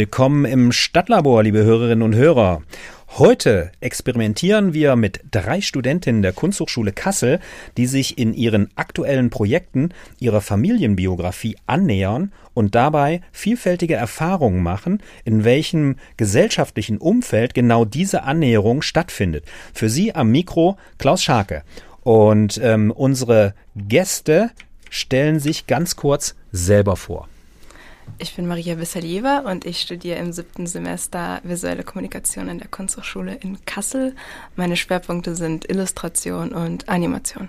Willkommen im Stadtlabor, liebe Hörerinnen und Hörer. Heute experimentieren wir mit drei Studentinnen der Kunsthochschule Kassel, die sich in ihren aktuellen Projekten ihrer Familienbiografie annähern und dabei vielfältige Erfahrungen machen, in welchem gesellschaftlichen Umfeld genau diese Annäherung stattfindet. Für Sie am Mikro Klaus Scharke. Und ähm, unsere Gäste stellen sich ganz kurz selber vor. Ich bin Maria Wissalieva und ich studiere im siebten Semester visuelle Kommunikation in der Kunsthochschule in Kassel. Meine Schwerpunkte sind Illustration und Animation.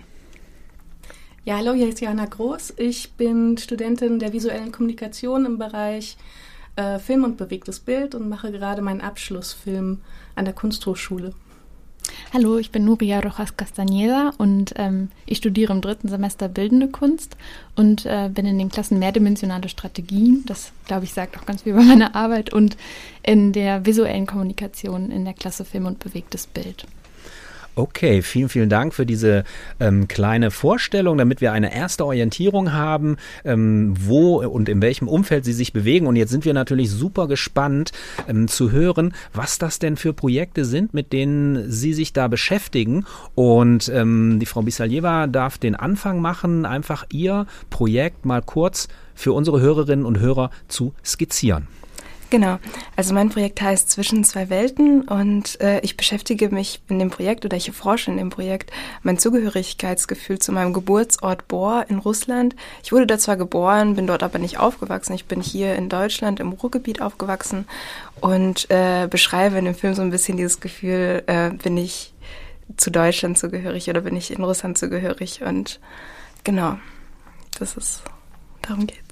Ja, hallo, hier ist Johanna Groß. Ich bin Studentin der visuellen Kommunikation im Bereich äh, Film und bewegtes Bild und mache gerade meinen Abschlussfilm an der Kunsthochschule. Hallo, ich bin Nuria Rojas Castañeda und ähm, ich studiere im dritten Semester Bildende Kunst und äh, bin in den Klassen mehrdimensionale Strategien, das glaube ich sagt auch ganz viel über meine Arbeit, und in der visuellen Kommunikation in der Klasse Film und bewegtes Bild. Okay, vielen, vielen Dank für diese ähm, kleine Vorstellung, damit wir eine erste Orientierung haben, ähm, wo und in welchem Umfeld Sie sich bewegen. Und jetzt sind wir natürlich super gespannt ähm, zu hören, was das denn für Projekte sind, mit denen Sie sich da beschäftigen. Und ähm, die Frau Bisaljeva darf den Anfang machen, einfach Ihr Projekt mal kurz für unsere Hörerinnen und Hörer zu skizzieren. Genau. Also mein Projekt heißt Zwischen zwei Welten und äh, ich beschäftige mich in dem Projekt oder ich erforsche in dem Projekt mein Zugehörigkeitsgefühl zu meinem Geburtsort Bor in Russland. Ich wurde da zwar geboren, bin dort aber nicht aufgewachsen. Ich bin hier in Deutschland im Ruhrgebiet aufgewachsen und äh, beschreibe in dem Film so ein bisschen dieses Gefühl, äh, bin ich zu Deutschland zugehörig oder bin ich in Russland zugehörig und genau, das ist, darum geht's.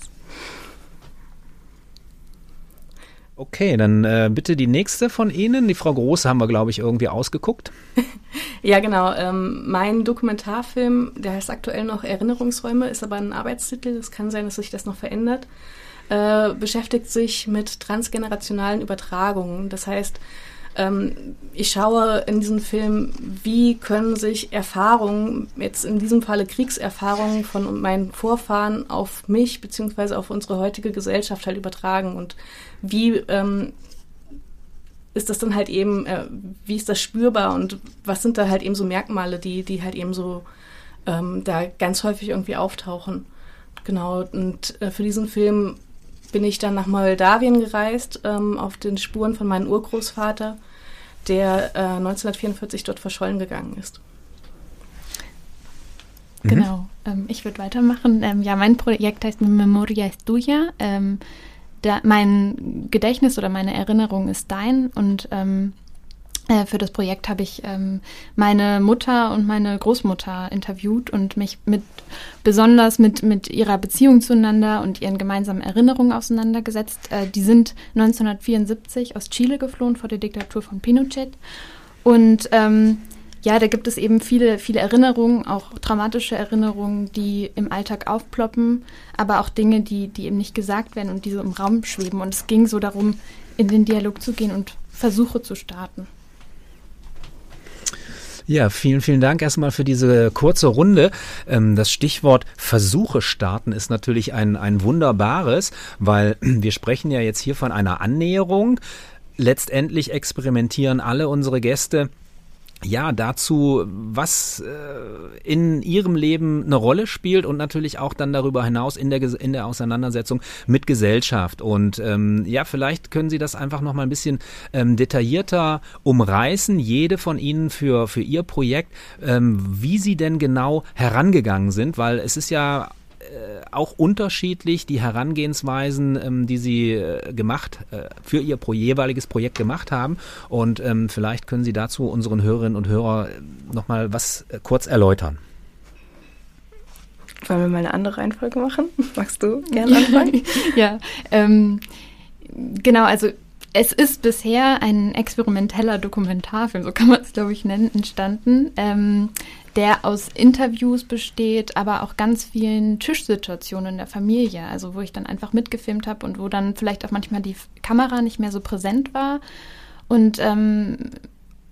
Okay, dann äh, bitte die nächste von Ihnen. Die Frau Große haben wir, glaube ich, irgendwie ausgeguckt. ja, genau. Ähm, mein Dokumentarfilm, der heißt aktuell noch Erinnerungsräume, ist aber ein Arbeitstitel. Es kann sein, dass sich das noch verändert. Äh, beschäftigt sich mit transgenerationalen Übertragungen. Das heißt, ähm, ich schaue in diesem Film, wie können sich Erfahrungen, jetzt in diesem Falle Kriegserfahrungen von meinen Vorfahren auf mich beziehungsweise auf unsere heutige Gesellschaft halt übertragen und wie ähm, ist das dann halt eben, äh, wie ist das spürbar und was sind da halt eben so Merkmale, die, die halt eben so ähm, da ganz häufig irgendwie auftauchen. Genau, und äh, für diesen Film bin ich dann nach Moldawien gereist, ähm, auf den Spuren von meinem Urgroßvater, der äh, 1944 dort verschollen gegangen ist. Mhm. Genau, ähm, ich würde weitermachen. Ähm, ja, mein Projekt heißt Memoria es tuya. Ähm, da, mein Gedächtnis oder meine Erinnerung ist dein und ähm, äh, für das Projekt habe ich ähm, meine Mutter und meine Großmutter interviewt und mich mit besonders mit, mit ihrer Beziehung zueinander und ihren gemeinsamen Erinnerungen auseinandergesetzt. Äh, die sind 1974 aus Chile geflohen vor der Diktatur von Pinochet. Und ähm, ja, da gibt es eben viele, viele Erinnerungen, auch traumatische Erinnerungen, die im Alltag aufploppen, aber auch Dinge, die, die eben nicht gesagt werden und die so im Raum schweben. Und es ging so darum, in den Dialog zu gehen und Versuche zu starten. Ja, vielen, vielen Dank erstmal für diese kurze Runde. Ähm, das Stichwort Versuche starten ist natürlich ein, ein wunderbares, weil wir sprechen ja jetzt hier von einer Annäherung. Letztendlich experimentieren alle unsere Gäste ja, dazu, was äh, in ihrem Leben eine Rolle spielt und natürlich auch dann darüber hinaus in der, in der Auseinandersetzung mit Gesellschaft. Und ähm, ja, vielleicht können Sie das einfach noch mal ein bisschen ähm, detaillierter umreißen, jede von Ihnen für, für Ihr Projekt, ähm, wie Sie denn genau herangegangen sind, weil es ist ja auch unterschiedlich die Herangehensweisen, ähm, die Sie äh, gemacht äh, für Ihr pro jeweiliges Projekt gemacht haben. Und ähm, vielleicht können Sie dazu unseren Hörerinnen und Hörern noch mal was kurz erläutern. Wollen wir mal eine andere Reihenfolge machen? Magst du gerne anfangen? ja, ähm, genau, also es ist bisher ein experimenteller Dokumentarfilm, so kann man es, glaube ich, nennen, entstanden, ähm, der aus Interviews besteht, aber auch ganz vielen Tischsituationen in der Familie, also wo ich dann einfach mitgefilmt habe und wo dann vielleicht auch manchmal die Kamera nicht mehr so präsent war. Und, ähm,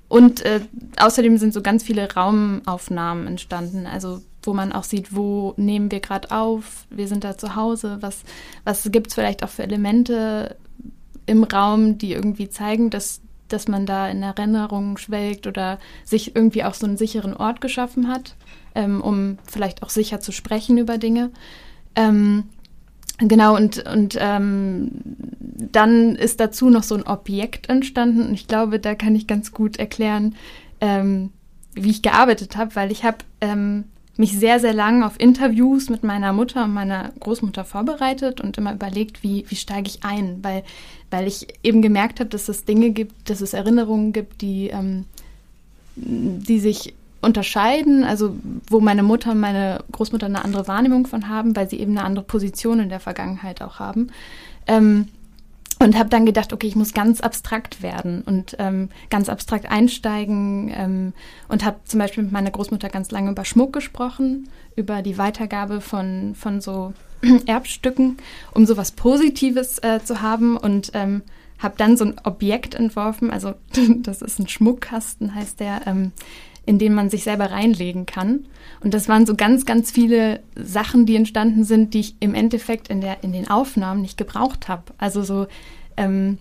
und äh, außerdem sind so ganz viele Raumaufnahmen entstanden, also wo man auch sieht, wo nehmen wir gerade auf, wir sind da zu Hause, was, was gibt es vielleicht auch für Elemente, im Raum, die irgendwie zeigen, dass, dass man da in Erinnerungen schwelgt oder sich irgendwie auch so einen sicheren Ort geschaffen hat, ähm, um vielleicht auch sicher zu sprechen über Dinge. Ähm, genau, und, und ähm, dann ist dazu noch so ein Objekt entstanden und ich glaube, da kann ich ganz gut erklären, ähm, wie ich gearbeitet habe, weil ich habe ähm, mich sehr, sehr lang auf Interviews mit meiner Mutter und meiner Großmutter vorbereitet und immer überlegt, wie, wie steige ich ein, weil, weil ich eben gemerkt habe, dass es Dinge gibt, dass es Erinnerungen gibt, die, ähm, die sich unterscheiden, also wo meine Mutter und meine Großmutter eine andere Wahrnehmung von haben, weil sie eben eine andere Position in der Vergangenheit auch haben. Ähm, und habe dann gedacht, okay, ich muss ganz abstrakt werden und ähm, ganz abstrakt einsteigen ähm, und habe zum Beispiel mit meiner Großmutter ganz lange über Schmuck gesprochen, über die Weitergabe von, von so Erbstücken, um so was Positives äh, zu haben und ähm, habe dann so ein Objekt entworfen, also das ist ein Schmuckkasten, heißt der, ähm, in den man sich selber reinlegen kann. Und das waren so ganz, ganz viele Sachen, die entstanden sind, die ich im Endeffekt in, der, in den Aufnahmen nicht gebraucht habe. Also so, ähm,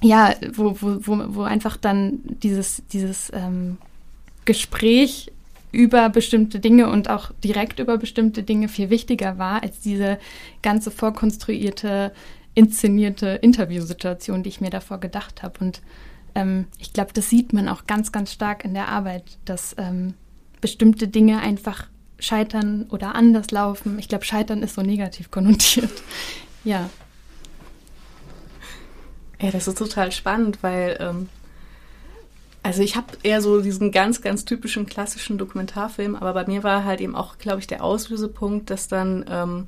ja, wo, wo, wo, wo einfach dann dieses, dieses ähm, Gespräch über bestimmte Dinge und auch direkt über bestimmte Dinge viel wichtiger war als diese ganze vorkonstruierte, inszenierte Interviewsituation, die ich mir davor gedacht habe. Und ähm, ich glaube, das sieht man auch ganz, ganz stark in der Arbeit, dass ähm, bestimmte Dinge einfach scheitern oder anders laufen. Ich glaube, scheitern ist so negativ konnotiert. ja. Ja, das ist total spannend, weil ähm, also ich habe eher so diesen ganz, ganz typischen klassischen Dokumentarfilm, aber bei mir war halt eben auch, glaube ich, der Auslösepunkt, dass dann ähm,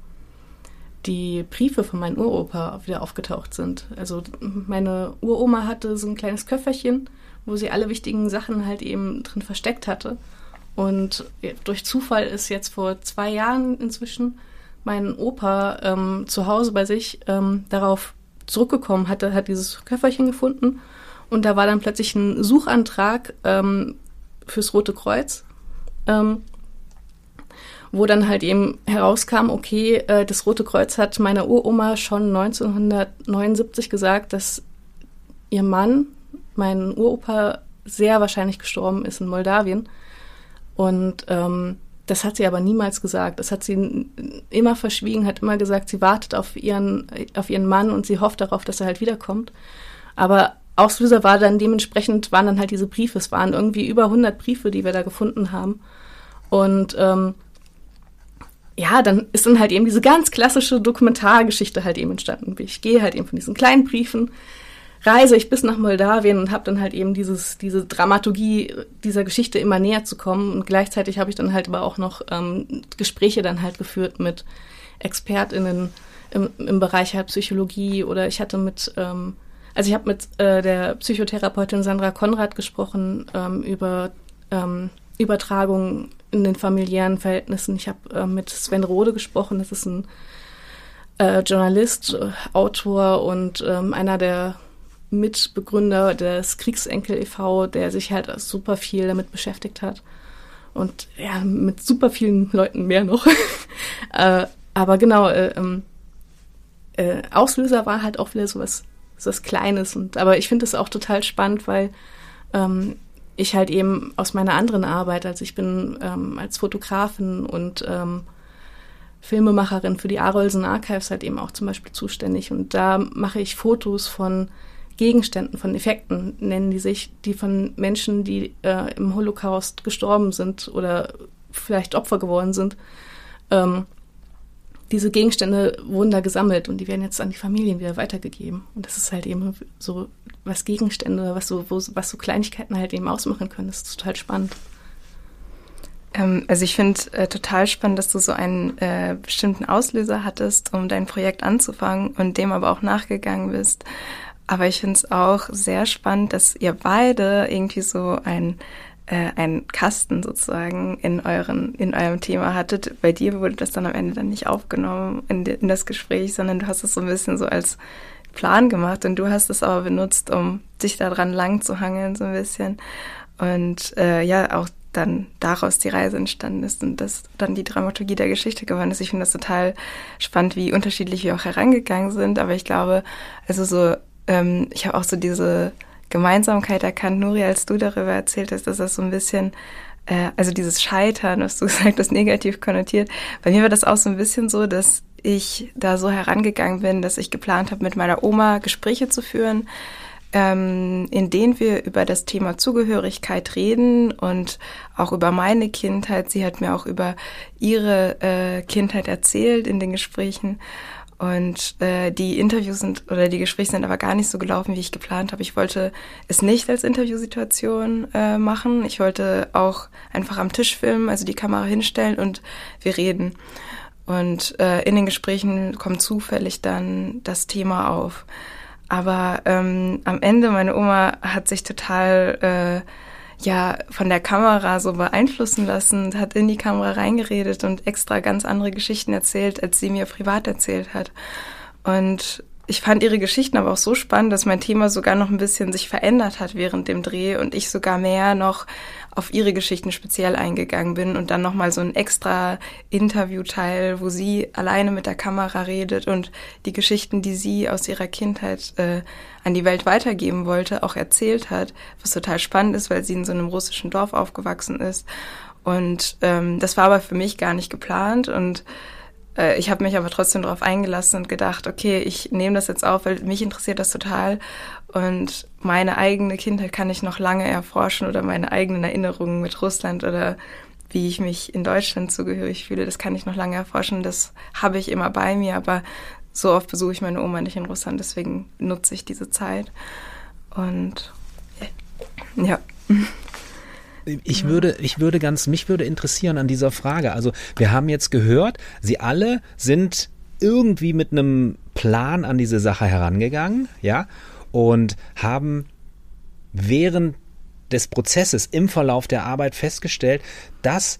die Briefe von meinem Uropa wieder aufgetaucht sind. Also meine Uroma hatte so ein kleines Köfferchen, wo sie alle wichtigen Sachen halt eben drin versteckt hatte. Und durch Zufall ist jetzt vor zwei Jahren inzwischen mein Opa ähm, zu Hause bei sich ähm, darauf zurückgekommen, hatte, hat dieses Köfferchen gefunden und da war dann plötzlich ein Suchantrag ähm, fürs Rote Kreuz, ähm, wo dann halt eben herauskam, okay, äh, das Rote Kreuz hat meiner Uroma schon 1979 gesagt, dass ihr Mann, mein Uropa, sehr wahrscheinlich gestorben ist in Moldawien und ähm, das hat sie aber niemals gesagt. Das hat sie immer verschwiegen, hat immer gesagt, sie wartet auf ihren, auf ihren Mann und sie hofft darauf, dass er halt wiederkommt. Aber Auslöser war dann dementsprechend, waren dann halt diese Briefe. Es waren irgendwie über 100 Briefe, die wir da gefunden haben. Und ähm, ja, dann ist dann halt eben diese ganz klassische Dokumentargeschichte halt eben entstanden. Ich gehe halt eben von diesen kleinen Briefen reise ich bis nach Moldawien und habe dann halt eben dieses, diese Dramaturgie dieser Geschichte immer näher zu kommen. Und gleichzeitig habe ich dann halt aber auch noch ähm, Gespräche dann halt geführt mit ExpertInnen im, im Bereich halt Psychologie oder ich hatte mit, ähm, also ich habe mit äh, der Psychotherapeutin Sandra Konrad gesprochen ähm, über ähm, Übertragung in den familiären Verhältnissen. Ich habe äh, mit Sven Rode gesprochen, das ist ein äh, Journalist, äh, Autor und ähm, einer der Mitbegründer des Kriegsenkel e.V., der sich halt super viel damit beschäftigt hat. Und ja, mit super vielen Leuten mehr noch. äh, aber genau, äh, ähm, äh, Auslöser war halt auch wieder so so was Kleines. Und, aber ich finde es auch total spannend, weil ähm, ich halt eben aus meiner anderen Arbeit, also ich bin ähm, als Fotografin und ähm, Filmemacherin für die Arolsen Archives halt eben auch zum Beispiel zuständig. Und da mache ich Fotos von Gegenständen, von Effekten nennen die sich, die von Menschen, die äh, im Holocaust gestorben sind oder vielleicht Opfer geworden sind. Ähm, diese Gegenstände wurden da gesammelt und die werden jetzt an die Familien wieder weitergegeben. Und das ist halt eben so, was Gegenstände, was so, wo, was so Kleinigkeiten halt eben ausmachen können. Das ist total spannend. Ähm, also ich finde äh, total spannend, dass du so einen äh, bestimmten Auslöser hattest, um dein Projekt anzufangen und dem aber auch nachgegangen bist. Aber ich finde es auch sehr spannend, dass ihr beide irgendwie so ein äh, einen Kasten sozusagen in euren in eurem Thema hattet. Bei dir wurde das dann am Ende dann nicht aufgenommen in, in das Gespräch, sondern du hast es so ein bisschen so als Plan gemacht und du hast es aber benutzt, um dich daran lang zu hangeln so ein bisschen und äh, ja auch dann daraus die Reise entstanden ist und das dann die Dramaturgie der Geschichte geworden ist. Ich finde das total spannend, wie unterschiedlich wir auch herangegangen sind, aber ich glaube, also so, ähm, ich habe auch so diese Gemeinsamkeit erkannt, Nuri, als du darüber erzählt hast, dass das so ein bisschen, äh, also dieses Scheitern, was du gesagt hast, negativ konnotiert. Bei mir war das auch so ein bisschen so, dass ich da so herangegangen bin, dass ich geplant habe, mit meiner Oma Gespräche zu führen, ähm, in denen wir über das Thema Zugehörigkeit reden und auch über meine Kindheit. Sie hat mir auch über ihre äh, Kindheit erzählt in den Gesprächen. Und äh, die Interviews sind oder die Gespräche sind aber gar nicht so gelaufen, wie ich geplant habe. Ich wollte es nicht als Interviewsituation äh, machen. Ich wollte auch einfach am Tisch filmen, also die Kamera hinstellen und wir reden. Und äh, in den Gesprächen kommt zufällig dann das Thema auf. Aber ähm, am Ende, meine Oma hat sich total äh, ja von der Kamera so beeinflussen lassen hat in die Kamera reingeredet und extra ganz andere Geschichten erzählt, als sie mir privat erzählt hat. Und ich fand ihre Geschichten aber auch so spannend, dass mein Thema sogar noch ein bisschen sich verändert hat während dem Dreh und ich sogar mehr noch auf ihre Geschichten speziell eingegangen bin und dann nochmal so ein extra Interviewteil, wo sie alleine mit der Kamera redet und die Geschichten, die sie aus ihrer Kindheit äh, an die Welt weitergeben wollte, auch erzählt hat, was total spannend ist, weil sie in so einem russischen Dorf aufgewachsen ist. Und ähm, das war aber für mich gar nicht geplant und äh, ich habe mich aber trotzdem darauf eingelassen und gedacht, okay, ich nehme das jetzt auf, weil mich interessiert das total und meine eigene Kindheit kann ich noch lange erforschen oder meine eigenen Erinnerungen mit Russland oder wie ich mich in Deutschland zugehörig fühle, das kann ich noch lange erforschen. Das habe ich immer bei mir, aber so oft besuche ich meine Oma nicht in Russland, deswegen nutze ich diese Zeit. Und ja. Ich würde, ich würde ganz, mich würde interessieren an dieser Frage. Also wir haben jetzt gehört, Sie alle sind irgendwie mit einem Plan an diese Sache herangegangen, ja, und haben während des Prozesses im Verlauf der Arbeit festgestellt, dass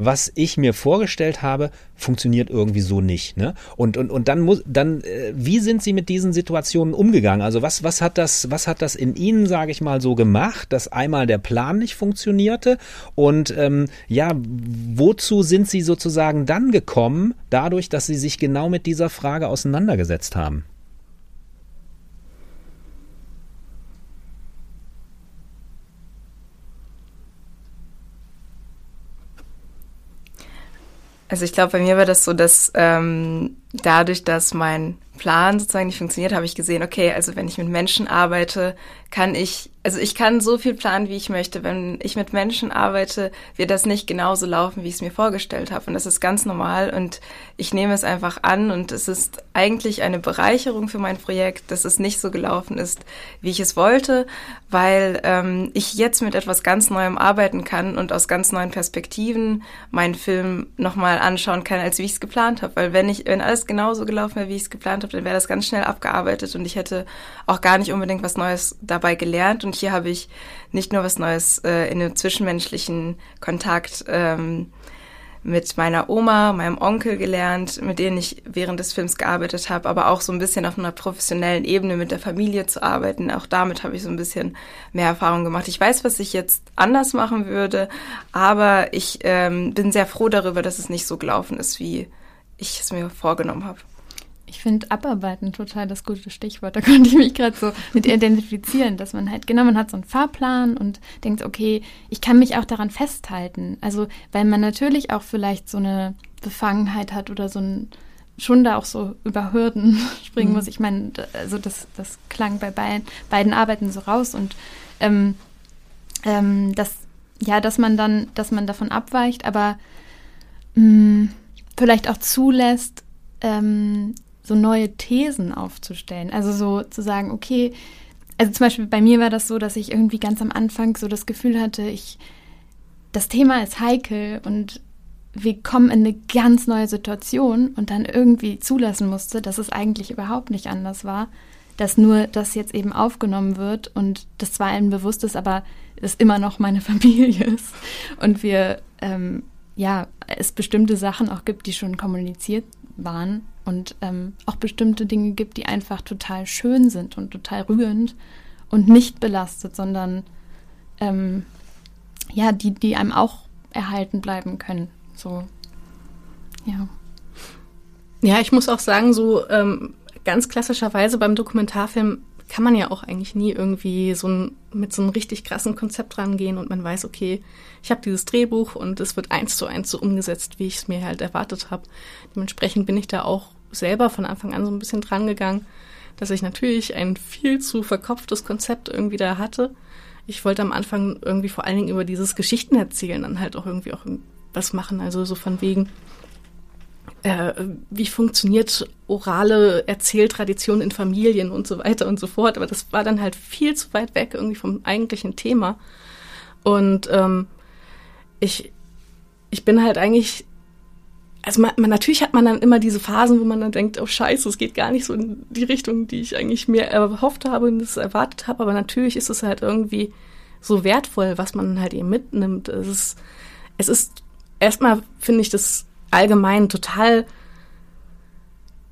was ich mir vorgestellt habe, funktioniert irgendwie so nicht. Ne? Und, und, und dann muss, dann, äh, wie sind Sie mit diesen Situationen umgegangen? Also was, was hat das, was hat das in Ihnen, sage ich mal, so gemacht, dass einmal der Plan nicht funktionierte? Und ähm, ja, wozu sind Sie sozusagen dann gekommen, dadurch, dass Sie sich genau mit dieser Frage auseinandergesetzt haben? Also ich glaube, bei mir war das so, dass ähm, dadurch, dass mein Plan sozusagen nicht funktioniert, habe ich gesehen, okay, also wenn ich mit Menschen arbeite, kann ich, also ich kann so viel planen, wie ich möchte. Wenn ich mit Menschen arbeite, wird das nicht genauso laufen, wie ich es mir vorgestellt habe. Und das ist ganz normal und ich nehme es einfach an und es ist eigentlich eine Bereicherung für mein Projekt, dass es nicht so gelaufen ist, wie ich es wollte, weil ähm, ich jetzt mit etwas ganz Neuem arbeiten kann und aus ganz neuen Perspektiven meinen Film nochmal anschauen kann, als wie ich es geplant habe. Weil wenn ich, wenn alles genauso gelaufen wäre, wie ich es geplant habe, dann wäre das ganz schnell abgearbeitet und ich hätte auch gar nicht unbedingt was Neues dabei gelernt. Und hier habe ich nicht nur was Neues äh, in dem zwischenmenschlichen Kontakt ähm, mit meiner Oma, meinem Onkel gelernt, mit denen ich während des Films gearbeitet habe, aber auch so ein bisschen auf einer professionellen Ebene mit der Familie zu arbeiten. Auch damit habe ich so ein bisschen mehr Erfahrung gemacht. Ich weiß, was ich jetzt anders machen würde, aber ich ähm, bin sehr froh darüber, dass es nicht so gelaufen ist, wie ich es mir vorgenommen habe. Ich finde Abarbeiten total das gute Stichwort. Da konnte ich mich gerade so mit identifizieren, dass man halt, genau, man hat so einen Fahrplan und denkt, okay, ich kann mich auch daran festhalten. Also, weil man natürlich auch vielleicht so eine Befangenheit hat oder so ein, schon da auch so über Hürden springen mhm. muss. Ich meine, also das, das klang bei beiden, beiden Arbeiten so raus und ähm, ähm, das, ja, dass man dann, dass man davon abweicht, aber mh, mm, vielleicht auch zulässt, ähm, so neue Thesen aufzustellen. Also so zu sagen, okay, also zum Beispiel bei mir war das so, dass ich irgendwie ganz am Anfang so das Gefühl hatte, ich das Thema ist heikel und wir kommen in eine ganz neue Situation und dann irgendwie zulassen musste, dass es eigentlich überhaupt nicht anders war, dass nur das jetzt eben aufgenommen wird und das zwar einem bewusst ist, aber es immer noch meine Familie ist und wir ähm, ja es bestimmte Sachen auch gibt, die schon kommuniziert waren und ähm, auch bestimmte Dinge gibt, die einfach total schön sind und total rührend und nicht belastet, sondern ähm, ja, die, die einem auch erhalten bleiben können. So, ja. Ja, ich muss auch sagen, so ähm, ganz klassischerweise beim Dokumentarfilm kann man ja auch eigentlich nie irgendwie so ein, mit so einem richtig krassen Konzept rangehen und man weiß, okay, ich habe dieses Drehbuch und es wird eins zu eins so umgesetzt, wie ich es mir halt erwartet habe. Dementsprechend bin ich da auch selber von Anfang an so ein bisschen dran gegangen, dass ich natürlich ein viel zu verkopftes Konzept irgendwie da hatte. Ich wollte am Anfang irgendwie vor allen Dingen über dieses Geschichten erzählen, dann halt auch irgendwie auch was machen, also so von wegen, äh, wie funktioniert orale Erzähltradition in Familien und so weiter und so fort. Aber das war dann halt viel zu weit weg irgendwie vom eigentlichen Thema. Und ähm, ich, ich bin halt eigentlich, also man, man, natürlich hat man dann immer diese Phasen, wo man dann denkt, oh scheiße, es geht gar nicht so in die Richtung, die ich eigentlich mir erhofft habe und es erwartet habe. Aber natürlich ist es halt irgendwie so wertvoll, was man halt eben mitnimmt. Es ist, es ist erstmal finde ich das allgemein total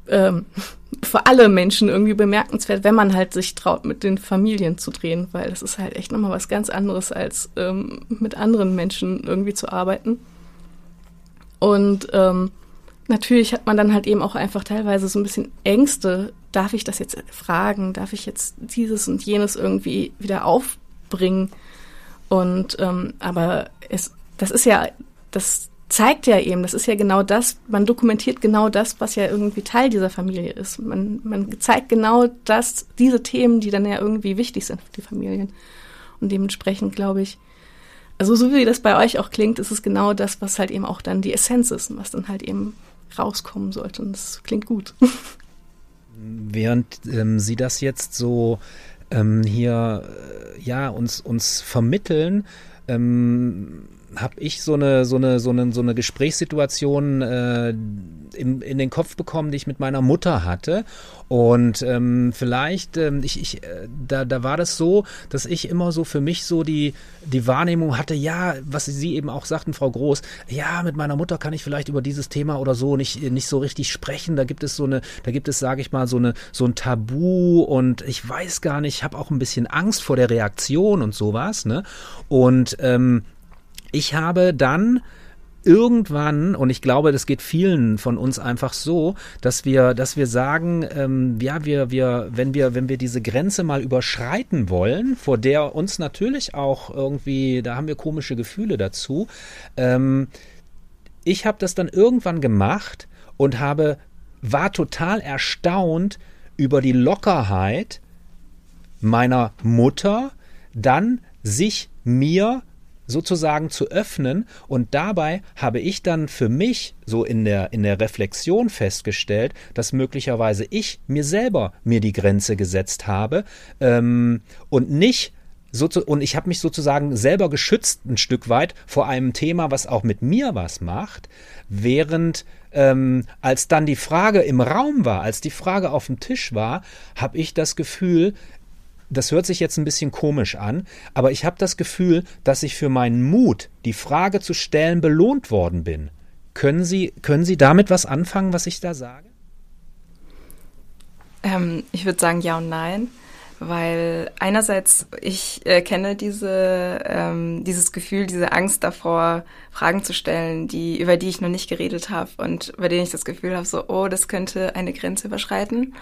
ähm, für alle Menschen irgendwie bemerkenswert, wenn man halt sich traut, mit den Familien zu drehen, weil das ist halt echt nochmal was ganz anderes, als ähm, mit anderen Menschen irgendwie zu arbeiten. Und ähm, natürlich hat man dann halt eben auch einfach teilweise so ein bisschen Ängste. Darf ich das jetzt fragen? Darf ich jetzt dieses und jenes irgendwie wieder aufbringen? Und ähm, aber es, das ist ja, das zeigt ja eben, das ist ja genau das, man dokumentiert genau das, was ja irgendwie Teil dieser Familie ist. Man, man zeigt genau das, diese Themen, die dann ja irgendwie wichtig sind für die Familien. Und dementsprechend glaube ich, also so wie das bei euch auch klingt, ist es genau das, was halt eben auch dann die Essenz ist und was dann halt eben rauskommen sollte. Und das klingt gut. Während ähm, Sie das jetzt so ähm, hier äh, ja uns uns vermitteln, ähm, habe ich so eine so eine so eine so eine Gesprächssituation äh, in, in den Kopf bekommen, die ich mit meiner Mutter hatte und ähm, vielleicht ähm, ich, ich äh, da da war das so, dass ich immer so für mich so die die Wahrnehmung hatte, ja, was Sie eben auch sagten, Frau Groß, ja, mit meiner Mutter kann ich vielleicht über dieses Thema oder so nicht nicht so richtig sprechen. Da gibt es so eine, da gibt es, sage ich mal, so eine so ein Tabu und ich weiß gar nicht, ich habe auch ein bisschen Angst vor der Reaktion und sowas, ne? Und ähm, ich habe dann irgendwann, und ich glaube, das geht vielen von uns einfach so, dass wir, dass wir sagen, ähm, ja, wir, wir, wenn wir, wenn wir diese Grenze mal überschreiten wollen, vor der uns natürlich auch irgendwie, da haben wir komische Gefühle dazu. Ähm, ich habe das dann irgendwann gemacht und habe, war total erstaunt über die Lockerheit meiner Mutter, dann sich mir sozusagen zu öffnen. Und dabei habe ich dann für mich so in der in der Reflexion festgestellt, dass möglicherweise ich mir selber mir die Grenze gesetzt habe ähm, und nicht so zu, und ich habe mich sozusagen selber geschützt ein Stück weit vor einem Thema, was auch mit mir was macht, während ähm, als dann die Frage im Raum war, als die Frage auf dem Tisch war, habe ich das Gefühl, das hört sich jetzt ein bisschen komisch an, aber ich habe das Gefühl, dass ich für meinen Mut, die Frage zu stellen, belohnt worden bin. Können Sie, können Sie damit was anfangen, was ich da sage? Ähm, ich würde sagen ja und nein, weil einerseits ich äh, kenne diese, ähm, dieses Gefühl, diese Angst davor, Fragen zu stellen, die, über die ich noch nicht geredet habe und bei denen ich das Gefühl habe, so, oh, das könnte eine Grenze überschreiten.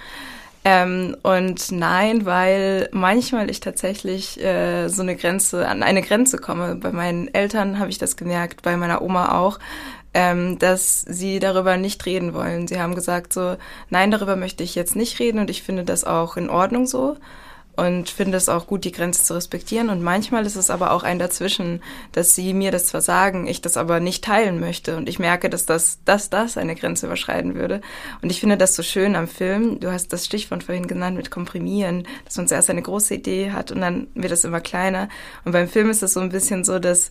Ähm, und nein, weil manchmal ich tatsächlich äh, so eine Grenze, an eine Grenze komme. Bei meinen Eltern habe ich das gemerkt, bei meiner Oma auch, ähm, dass sie darüber nicht reden wollen. Sie haben gesagt so, nein, darüber möchte ich jetzt nicht reden und ich finde das auch in Ordnung so und finde es auch gut, die Grenze zu respektieren. Und manchmal ist es aber auch ein Dazwischen, dass sie mir das zwar sagen, ich das aber nicht teilen möchte. Und ich merke, dass das, dass das eine Grenze überschreiten würde. Und ich finde das so schön am Film. Du hast das Stichwort vorhin genannt mit Komprimieren, dass man zuerst eine große Idee hat und dann wird es immer kleiner. Und beim Film ist es so ein bisschen so, dass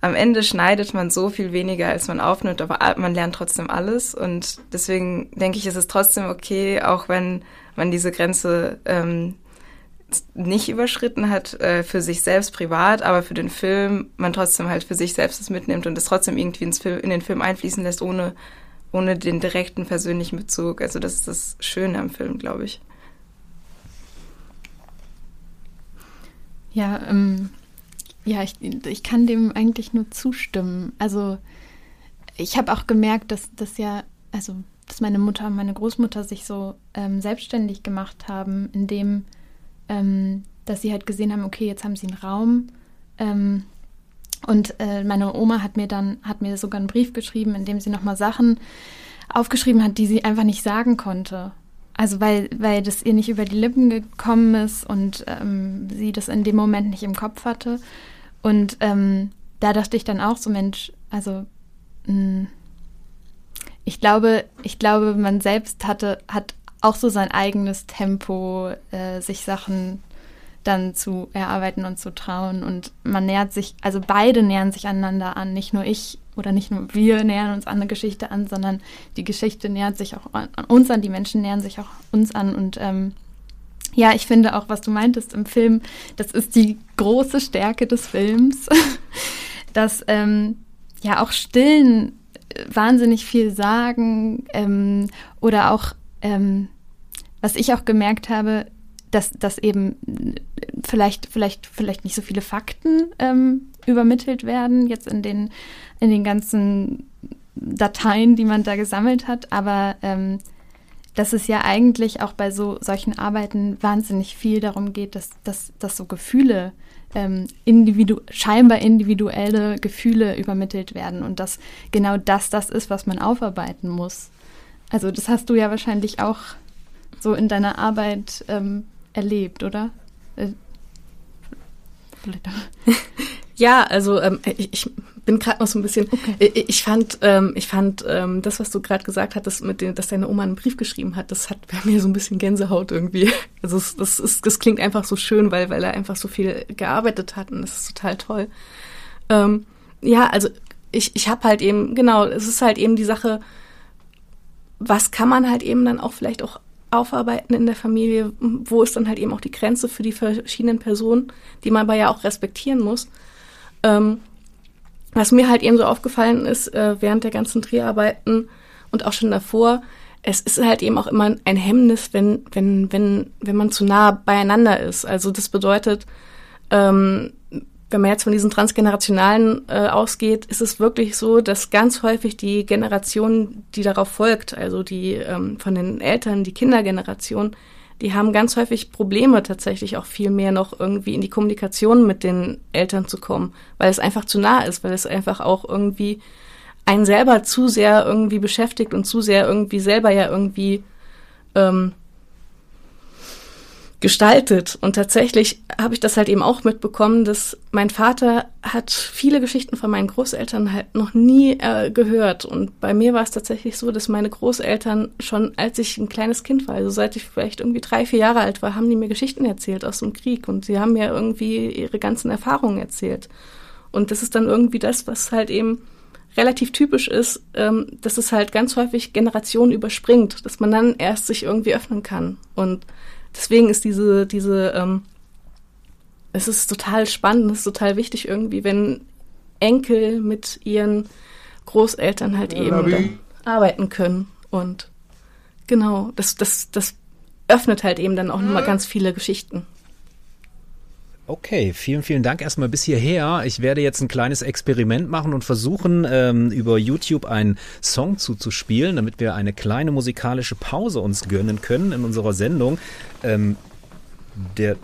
am Ende schneidet man so viel weniger, als man aufnimmt, aber man lernt trotzdem alles. Und deswegen denke ich, ist es trotzdem okay, auch wenn man diese Grenze ähm, nicht überschritten hat äh, für sich selbst privat, aber für den Film man trotzdem halt für sich selbst es mitnimmt und es trotzdem irgendwie ins Film, in den Film einfließen lässt, ohne, ohne den direkten persönlichen Bezug. Also das ist das Schöne am Film, glaube ich. Ja, ähm, ja, ich, ich kann dem eigentlich nur zustimmen. Also ich habe auch gemerkt, dass das ja, also dass meine Mutter und meine Großmutter sich so ähm, selbstständig gemacht haben, indem ähm, dass sie halt gesehen haben, okay, jetzt haben sie einen Raum. Ähm, und äh, meine Oma hat mir dann, hat mir sogar einen Brief geschrieben, in dem sie nochmal Sachen aufgeschrieben hat, die sie einfach nicht sagen konnte. Also weil, weil das ihr nicht über die Lippen gekommen ist und ähm, sie das in dem Moment nicht im Kopf hatte. Und ähm, da dachte ich dann auch so, Mensch, also mh, hm, ich glaube, ich glaube, man selbst hatte, hat auch so sein eigenes Tempo, äh, sich Sachen dann zu erarbeiten und zu trauen. Und man nähert sich, also beide nähern sich aneinander an. Nicht nur ich oder nicht nur wir nähern uns an eine Geschichte an, sondern die Geschichte nähert sich auch an uns an, die Menschen nähern sich auch uns an. Und ähm, ja, ich finde auch, was du meintest im Film, das ist die große Stärke des Films, dass ähm, ja auch Stillen wahnsinnig viel sagen ähm, oder auch ähm, was ich auch gemerkt habe, dass, dass eben vielleicht, vielleicht, vielleicht nicht so viele Fakten ähm, übermittelt werden, jetzt in den, in den ganzen Dateien, die man da gesammelt hat, aber ähm, dass es ja eigentlich auch bei so solchen Arbeiten wahnsinnig viel darum geht, dass, dass, dass so Gefühle, ähm, individu scheinbar individuelle Gefühle übermittelt werden und dass genau das das ist, was man aufarbeiten muss. Also das hast du ja wahrscheinlich auch so in deiner Arbeit ähm, erlebt, oder? Äh, ja, also ähm, ich, ich, bin gerade noch so ein bisschen. Okay. Ich, ich, fand, ähm, ich fand ähm, das, was du gerade gesagt hattest, mit dem, dass deine Oma einen Brief geschrieben hat, das hat bei mir so ein bisschen Gänsehaut irgendwie. Also es, das ist, das klingt einfach so schön, weil weil er einfach so viel gearbeitet hat und das ist total toll. Ähm, ja, also ich, ich habe halt eben genau, es ist halt eben die Sache was kann man halt eben dann auch vielleicht auch aufarbeiten in der Familie, wo ist dann halt eben auch die Grenze für die verschiedenen Personen, die man aber ja auch respektieren muss. Ähm, was mir halt eben so aufgefallen ist äh, während der ganzen Dreharbeiten und auch schon davor, es ist halt eben auch immer ein Hemmnis, wenn, wenn, wenn, wenn man zu nah beieinander ist. Also das bedeutet, ähm, wenn man jetzt von diesen transgenerationalen äh, ausgeht, ist es wirklich so, dass ganz häufig die Generation, die darauf folgt, also die ähm, von den Eltern, die Kindergeneration, die haben ganz häufig Probleme tatsächlich auch viel mehr noch irgendwie in die Kommunikation mit den Eltern zu kommen, weil es einfach zu nah ist, weil es einfach auch irgendwie einen selber zu sehr irgendwie beschäftigt und zu sehr irgendwie selber ja irgendwie ähm, gestaltet. Und tatsächlich habe ich das halt eben auch mitbekommen, dass mein Vater hat viele Geschichten von meinen Großeltern halt noch nie äh, gehört. Und bei mir war es tatsächlich so, dass meine Großeltern schon, als ich ein kleines Kind war, also seit ich vielleicht irgendwie drei, vier Jahre alt war, haben die mir Geschichten erzählt aus dem Krieg. Und sie haben mir irgendwie ihre ganzen Erfahrungen erzählt. Und das ist dann irgendwie das, was halt eben relativ typisch ist, ähm, dass es halt ganz häufig Generationen überspringt, dass man dann erst sich irgendwie öffnen kann. Und deswegen ist diese, diese, ähm, es ist total spannend, es ist total wichtig irgendwie, wenn Enkel mit ihren Großeltern halt ja, eben arbeiten können. Und genau, das, das, das öffnet halt eben dann auch nochmal ganz viele Geschichten. Okay, vielen, vielen Dank erstmal bis hierher. Ich werde jetzt ein kleines Experiment machen und versuchen, ähm, über YouTube einen Song zuzuspielen, damit wir eine kleine musikalische Pause uns gönnen können in unserer Sendung. Ähm, der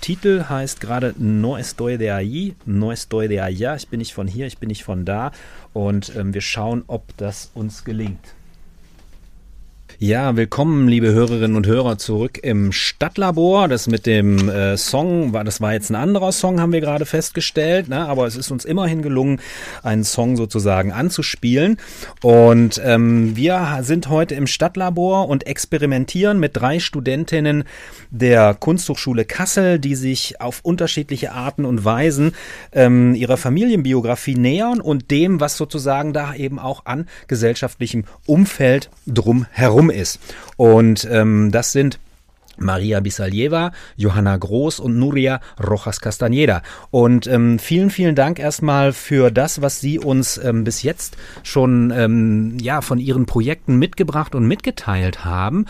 Titel heißt gerade No estoy de ahí, No estoy de allá. Ich bin nicht von hier, ich bin nicht von da. Und ähm, wir schauen, ob das uns gelingt. Ja, willkommen, liebe Hörerinnen und Hörer, zurück im Stadtlabor. Das mit dem äh, Song, war, das war jetzt ein anderer Song, haben wir gerade festgestellt, ne? aber es ist uns immerhin gelungen, einen Song sozusagen anzuspielen. Und ähm, wir sind heute im Stadtlabor und experimentieren mit drei Studentinnen der Kunsthochschule Kassel, die sich auf unterschiedliche Arten und Weisen ähm, ihrer Familienbiografie nähern und dem, was sozusagen da eben auch an gesellschaftlichem Umfeld drum herum ist. Und ähm, das sind Maria Bisaljeva, Johanna Groß und Nuria Rojas Castañeda. Und ähm, vielen, vielen Dank erstmal für das, was Sie uns ähm, bis jetzt schon ähm, ja von Ihren Projekten mitgebracht und mitgeteilt haben.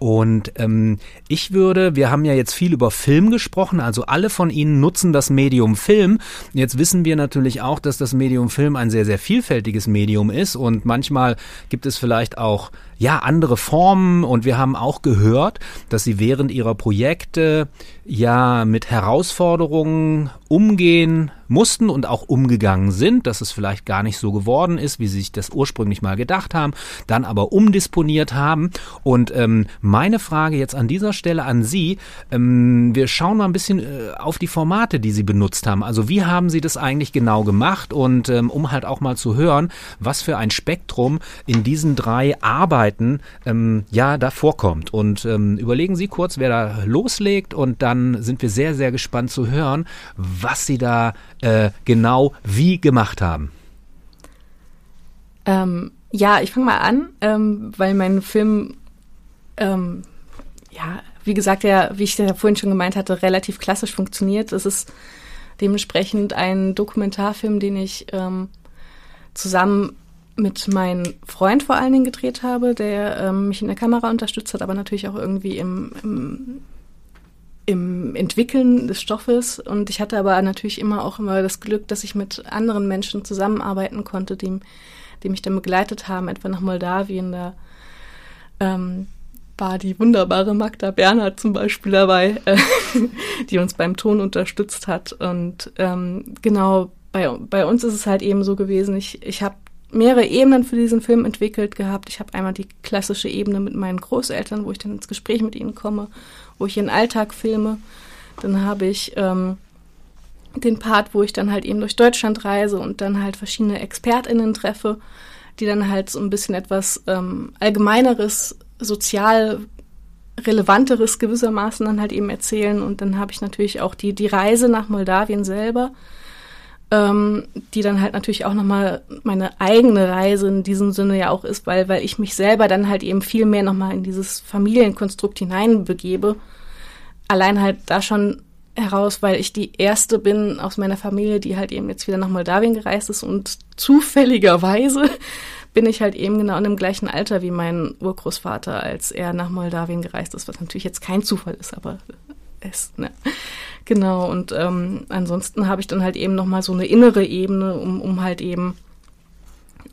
Und ähm, ich würde, wir haben ja jetzt viel über Film gesprochen, also alle von Ihnen nutzen das Medium Film. Jetzt wissen wir natürlich auch, dass das Medium Film ein sehr, sehr vielfältiges Medium ist und manchmal gibt es vielleicht auch ja andere Formen und wir haben auch gehört, dass Sie während Ihrer Projekte ja mit Herausforderungen umgehen mussten und auch umgegangen sind, dass es vielleicht gar nicht so geworden ist, wie sie sich das ursprünglich mal gedacht haben, dann aber umdisponiert haben. Und ähm, meine Frage jetzt an dieser Stelle an Sie, ähm, wir schauen mal ein bisschen äh, auf die Formate, die Sie benutzt haben. Also wie haben Sie das eigentlich genau gemacht und ähm, um halt auch mal zu hören, was für ein Spektrum in diesen drei Arbeiten ähm, ja da vorkommt. Und ähm, überlegen Sie kurz, wer da loslegt und dann dann sind wir sehr, sehr gespannt zu hören, was Sie da äh, genau wie gemacht haben. Ähm, ja, ich fange mal an, ähm, weil mein Film, ähm, ja, wie gesagt, ja, wie ich ja vorhin schon gemeint hatte, relativ klassisch funktioniert. Es ist dementsprechend ein Dokumentarfilm, den ich ähm, zusammen mit meinem Freund vor allen Dingen gedreht habe, der ähm, mich in der Kamera unterstützt hat, aber natürlich auch irgendwie im, im im Entwickeln des Stoffes und ich hatte aber natürlich immer auch immer das Glück, dass ich mit anderen Menschen zusammenarbeiten konnte, die, die mich dann begleitet haben, etwa nach Moldawien. Da ähm, war die wunderbare Magda Bernhard zum Beispiel dabei, äh, die uns beim Ton unterstützt hat. Und ähm, genau, bei, bei uns ist es halt eben so gewesen, ich, ich habe mehrere Ebenen für diesen Film entwickelt gehabt. Ich habe einmal die klassische Ebene mit meinen Großeltern, wo ich dann ins Gespräch mit ihnen komme, wo ich ihren Alltag filme. Dann habe ich ähm, den Part, wo ich dann halt eben durch Deutschland reise und dann halt verschiedene ExpertInnen treffe, die dann halt so ein bisschen etwas ähm, allgemeineres, sozial relevanteres gewissermaßen dann halt eben erzählen. Und dann habe ich natürlich auch die, die Reise nach Moldawien selber ähm, die dann halt natürlich auch nochmal meine eigene Reise in diesem Sinne ja auch ist, weil, weil ich mich selber dann halt eben viel mehr nochmal in dieses Familienkonstrukt hineinbegebe. Allein halt da schon heraus, weil ich die erste bin aus meiner Familie, die halt eben jetzt wieder nach Moldawien gereist ist und zufälligerweise bin ich halt eben genau in dem gleichen Alter wie mein Urgroßvater, als er nach Moldawien gereist ist, was natürlich jetzt kein Zufall ist, aber ist. Ne? Genau, und ähm, ansonsten habe ich dann halt eben nochmal so eine innere Ebene, um, um halt eben,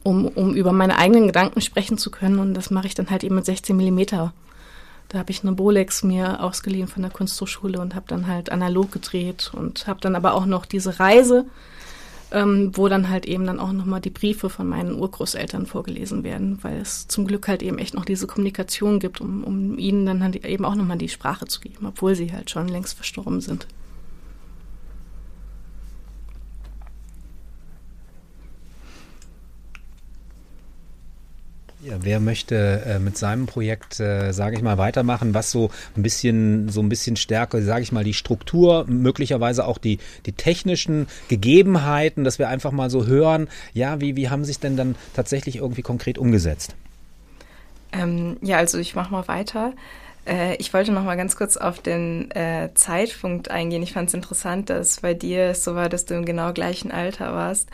um, um über meine eigenen Gedanken sprechen zu können. Und das mache ich dann halt eben mit 16 Millimeter. Da habe ich eine Bolex mir ausgeliehen von der Kunsthochschule und habe dann halt analog gedreht und habe dann aber auch noch diese Reise ähm, wo dann halt eben dann auch nochmal die Briefe von meinen Urgroßeltern vorgelesen werden, weil es zum Glück halt eben echt noch diese Kommunikation gibt, um, um ihnen dann halt eben auch nochmal die Sprache zu geben, obwohl sie halt schon längst verstorben sind. Ja, wer möchte äh, mit seinem Projekt, äh, sage ich mal, weitermachen, was so ein bisschen, so ein bisschen stärker, sage ich mal, die Struktur, möglicherweise auch die, die technischen Gegebenheiten, dass wir einfach mal so hören, ja, wie, wie haben sich denn dann tatsächlich irgendwie konkret umgesetzt? Ähm, ja, also ich mache mal weiter. Äh, ich wollte noch mal ganz kurz auf den äh, Zeitpunkt eingehen. Ich fand es interessant, dass bei dir es so war, dass du im genau gleichen Alter warst.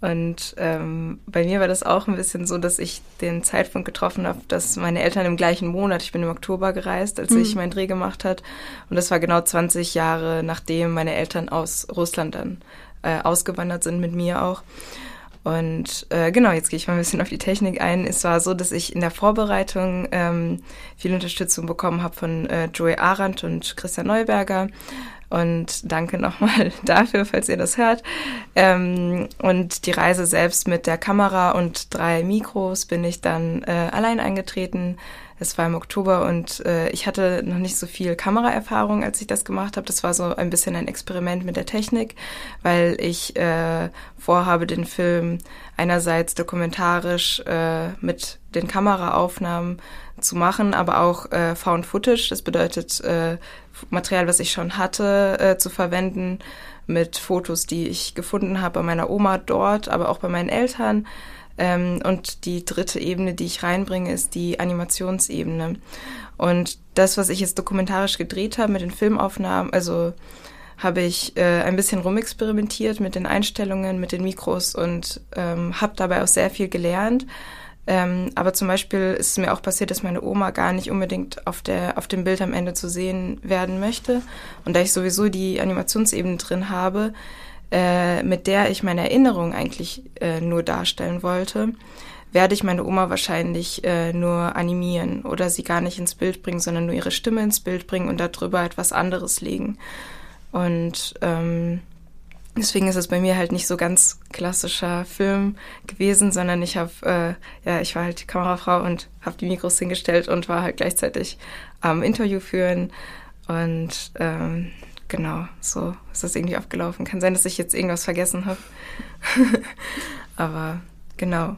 Und ähm, bei mir war das auch ein bisschen so, dass ich den Zeitpunkt getroffen habe, dass meine Eltern im gleichen Monat, ich bin im Oktober gereist, als mhm. ich meinen Dreh gemacht hat. Und das war genau 20 Jahre, nachdem meine Eltern aus Russland dann äh, ausgewandert sind, mit mir auch. Und äh, genau, jetzt gehe ich mal ein bisschen auf die Technik ein. Es war so, dass ich in der Vorbereitung ähm, viel Unterstützung bekommen habe von äh, Joey Arendt und Christian Neuberger. Und danke nochmal dafür, falls ihr das hört. Ähm, und die Reise selbst mit der Kamera und drei Mikros bin ich dann äh, allein eingetreten. Es war im Oktober und äh, ich hatte noch nicht so viel Kameraerfahrung, als ich das gemacht habe. Das war so ein bisschen ein Experiment mit der Technik, weil ich äh, vorhabe, den Film einerseits dokumentarisch äh, mit den Kameraaufnahmen zu machen, aber auch äh, Found Footage. Das bedeutet äh, Material, was ich schon hatte, äh, zu verwenden mit Fotos, die ich gefunden habe bei meiner Oma dort, aber auch bei meinen Eltern. Ähm, und die dritte Ebene, die ich reinbringe, ist die Animationsebene. Und das, was ich jetzt dokumentarisch gedreht habe mit den Filmaufnahmen, also habe ich äh, ein bisschen rumexperimentiert mit den Einstellungen, mit den Mikros und ähm, habe dabei auch sehr viel gelernt. Ähm, aber zum Beispiel ist es mir auch passiert, dass meine Oma gar nicht unbedingt auf, der, auf dem Bild am Ende zu sehen werden möchte. Und da ich sowieso die Animationsebene drin habe, äh, mit der ich meine Erinnerung eigentlich äh, nur darstellen wollte, werde ich meine Oma wahrscheinlich äh, nur animieren oder sie gar nicht ins Bild bringen, sondern nur ihre Stimme ins Bild bringen und darüber etwas anderes legen. Und ähm, Deswegen ist es bei mir halt nicht so ganz klassischer Film gewesen, sondern ich habe, äh, ja, ich war halt die Kamerafrau und habe die Mikros hingestellt und war halt gleichzeitig am Interview führen. Und ähm, genau, so ist das irgendwie abgelaufen. Kann sein, dass ich jetzt irgendwas vergessen habe. Aber genau.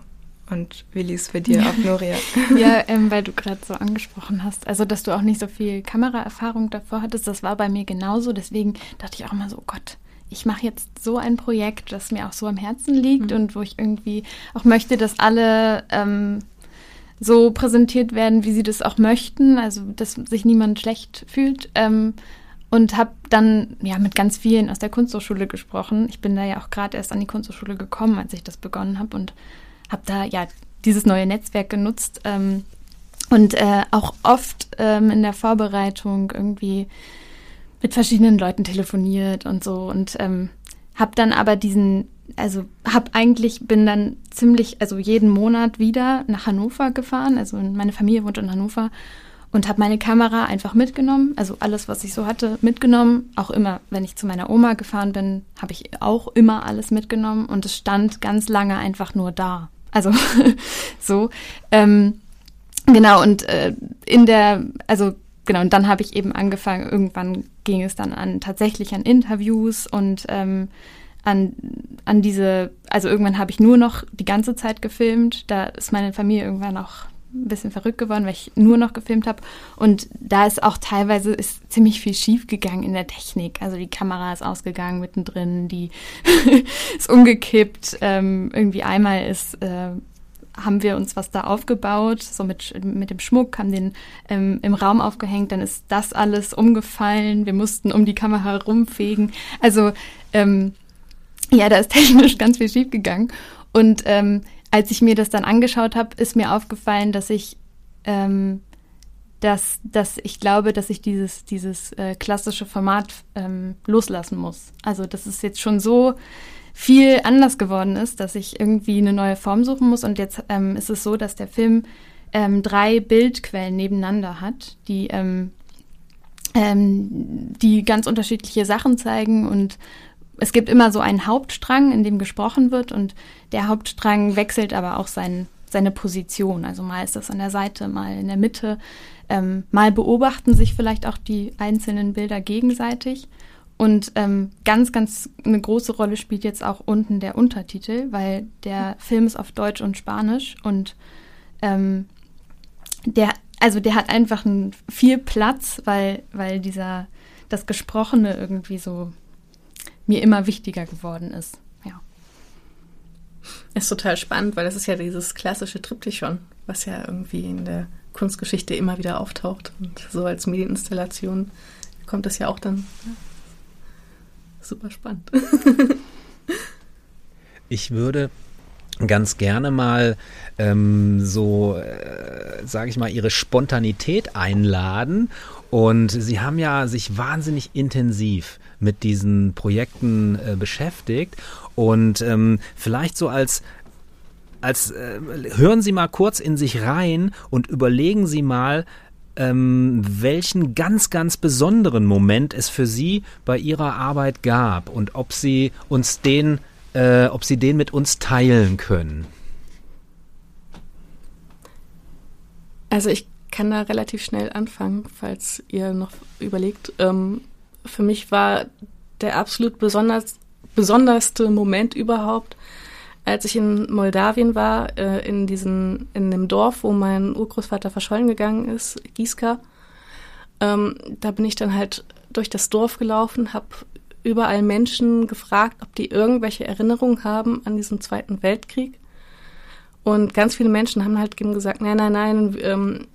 Und lief es bei dir ab, Noria? ja, ähm, weil du gerade so angesprochen hast, also dass du auch nicht so viel Kameraerfahrung davor hattest, das war bei mir genauso. Deswegen dachte ich auch immer so, oh Gott, ich mache jetzt so ein Projekt, das mir auch so am Herzen liegt mhm. und wo ich irgendwie auch möchte, dass alle ähm, so präsentiert werden, wie sie das auch möchten, also dass sich niemand schlecht fühlt. Ähm, und habe dann ja mit ganz vielen aus der Kunsthochschule gesprochen. Ich bin da ja auch gerade erst an die Kunsthochschule gekommen, als ich das begonnen habe und habe da ja dieses neue Netzwerk genutzt ähm, und äh, auch oft ähm, in der Vorbereitung irgendwie mit verschiedenen Leuten telefoniert und so und ähm, habe dann aber diesen, also habe eigentlich, bin dann ziemlich, also jeden Monat wieder nach Hannover gefahren, also meine Familie wohnt in Hannover und habe meine Kamera einfach mitgenommen, also alles, was ich so hatte, mitgenommen. Auch immer, wenn ich zu meiner Oma gefahren bin, habe ich auch immer alles mitgenommen und es stand ganz lange einfach nur da. Also so. Ähm, genau, und äh, in der, also genau, und dann habe ich eben angefangen, irgendwann ging es dann an tatsächlich an Interviews und ähm, an, an diese, also irgendwann habe ich nur noch die ganze Zeit gefilmt. Da ist meine Familie irgendwann auch ein bisschen verrückt geworden, weil ich nur noch gefilmt habe. Und da ist auch teilweise ist ziemlich viel schief gegangen in der Technik. Also die Kamera ist ausgegangen mittendrin, die ist umgekippt. Ähm, irgendwie einmal ist äh, haben wir uns was da aufgebaut, so mit, mit dem Schmuck, haben den ähm, im Raum aufgehängt, dann ist das alles umgefallen, wir mussten um die Kamera herumfegen. Also ähm, ja, da ist technisch ganz viel schiefgegangen. Und ähm, als ich mir das dann angeschaut habe, ist mir aufgefallen, dass ich ähm, dass, dass ich glaube, dass ich dieses, dieses äh, klassische Format ähm, loslassen muss. Also das ist jetzt schon so viel anders geworden ist, dass ich irgendwie eine neue Form suchen muss. Und jetzt ähm, ist es so, dass der Film ähm, drei Bildquellen nebeneinander hat, die, ähm, ähm, die ganz unterschiedliche Sachen zeigen. Und es gibt immer so einen Hauptstrang, in dem gesprochen wird. Und der Hauptstrang wechselt aber auch sein, seine Position. Also mal ist das an der Seite, mal in der Mitte. Ähm, mal beobachten sich vielleicht auch die einzelnen Bilder gegenseitig. Und ähm, ganz, ganz eine große Rolle spielt jetzt auch unten der Untertitel, weil der Film ist auf Deutsch und Spanisch und ähm, der, also der hat einfach einen viel Platz, weil, weil dieser, das Gesprochene irgendwie so mir immer wichtiger geworden ist. Ja. Ist total spannend, weil das ist ja dieses klassische Triptychon, was ja irgendwie in der Kunstgeschichte immer wieder auftaucht und so als Medieninstallation kommt das ja auch dann super spannend. ich würde ganz gerne mal ähm, so, äh, sage ich mal, ihre Spontanität einladen. Und sie haben ja sich wahnsinnig intensiv mit diesen Projekten äh, beschäftigt. Und ähm, vielleicht so als als äh, hören Sie mal kurz in sich rein und überlegen Sie mal, ähm, welchen ganz, ganz besonderen Moment es für Sie bei Ihrer Arbeit gab und ob Sie uns den, äh, ob Sie den mit uns teilen können. Also ich kann da relativ schnell anfangen, falls ihr noch überlegt. Ähm, für mich war der absolut besonders, besonderste Moment überhaupt, als ich in Moldawien war, äh, in diesem, in dem Dorf, wo mein Urgroßvater verschollen gegangen ist, Gieska. Ähm, da bin ich dann halt durch das Dorf gelaufen, habe überall Menschen gefragt, ob die irgendwelche Erinnerungen haben an diesen Zweiten Weltkrieg. Und ganz viele Menschen haben halt eben gesagt, nein, nein, nein, ähm,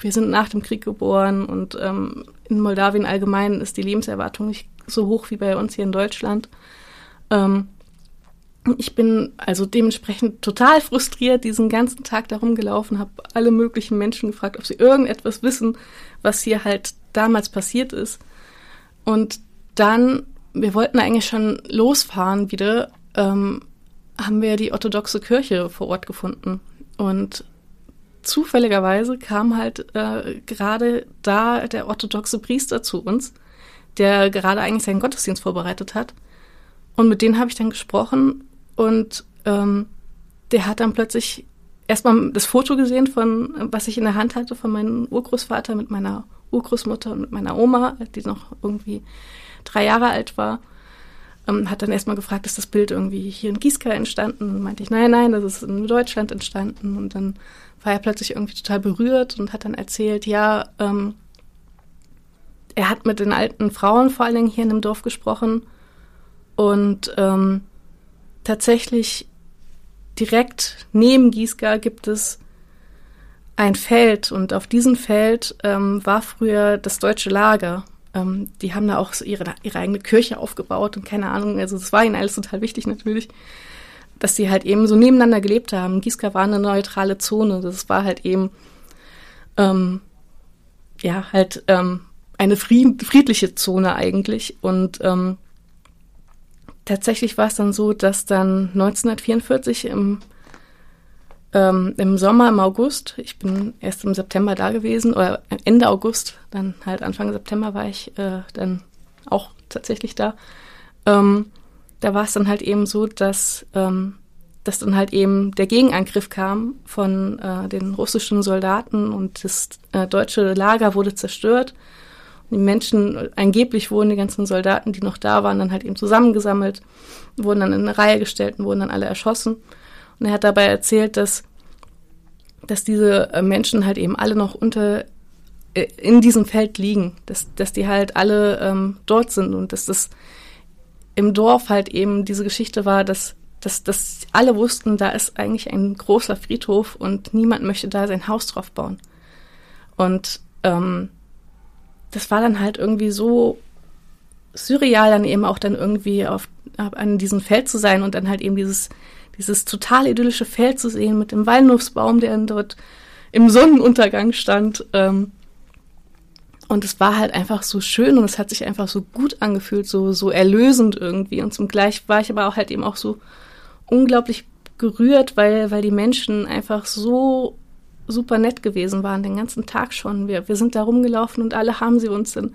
wir sind nach dem Krieg geboren und ähm, in Moldawien allgemein ist die Lebenserwartung nicht so hoch wie bei uns hier in Deutschland. Ähm, ich bin also dementsprechend total frustriert diesen ganzen Tag darum gelaufen, habe alle möglichen Menschen gefragt, ob sie irgendetwas wissen, was hier halt damals passiert ist. Und dann, wir wollten eigentlich schon losfahren wieder, ähm, haben wir die orthodoxe Kirche vor Ort gefunden. Und zufälligerweise kam halt äh, gerade da der orthodoxe Priester zu uns, der gerade eigentlich seinen Gottesdienst vorbereitet hat. Und mit denen habe ich dann gesprochen und ähm, der hat dann plötzlich erstmal das Foto gesehen von, was ich in der Hand hatte, von meinem Urgroßvater mit meiner Urgroßmutter und mit meiner Oma, die noch irgendwie drei Jahre alt war. Ähm, hat dann erstmal gefragt, ist das Bild irgendwie hier in Gießka entstanden? Und meinte ich, nein, nein, das ist in Deutschland entstanden. Und dann war er plötzlich irgendwie total berührt und hat dann erzählt, ja, ähm, er hat mit den alten Frauen vor allen Dingen hier in dem Dorf gesprochen und ähm, tatsächlich direkt neben Gießgar gibt es ein Feld und auf diesem Feld ähm, war früher das deutsche Lager. Ähm, die haben da auch so ihre, ihre eigene Kirche aufgebaut und keine Ahnung, also das war ihnen alles total wichtig natürlich, dass sie halt eben so nebeneinander gelebt haben. Gießgar war eine neutrale Zone, das war halt eben ähm, ja halt ähm, eine friedliche Zone eigentlich und ähm, tatsächlich war es dann so, dass dann 1944 im, ähm, im Sommer, im August, ich bin erst im September da gewesen, oder Ende August, dann halt Anfang September war ich äh, dann auch tatsächlich da. Ähm, da war es dann halt eben so, dass, ähm, dass dann halt eben der Gegenangriff kam von äh, den russischen Soldaten und das äh, deutsche Lager wurde zerstört die Menschen, angeblich wurden die ganzen Soldaten, die noch da waren, dann halt eben zusammengesammelt, wurden dann in eine Reihe gestellt und wurden dann alle erschossen. Und er hat dabei erzählt, dass, dass diese äh, Menschen halt eben alle noch unter äh, in diesem Feld liegen, dass, dass die halt alle ähm, dort sind und dass das im Dorf halt eben diese Geschichte war, dass, dass, dass alle wussten, da ist eigentlich ein großer Friedhof und niemand möchte da sein Haus drauf bauen. Und ähm, das war dann halt irgendwie so surreal, dann eben auch dann irgendwie auf, an diesem Feld zu sein und dann halt eben dieses, dieses total idyllische Feld zu sehen mit dem Walnussbaum, der dann dort im Sonnenuntergang stand. Ähm, und es war halt einfach so schön und es hat sich einfach so gut angefühlt, so, so erlösend irgendwie. Und zum Gleich war ich aber auch halt eben auch so unglaublich gerührt, weil, weil die Menschen einfach so super nett gewesen waren, den ganzen Tag schon. Wir, wir sind da rumgelaufen und alle haben sie uns in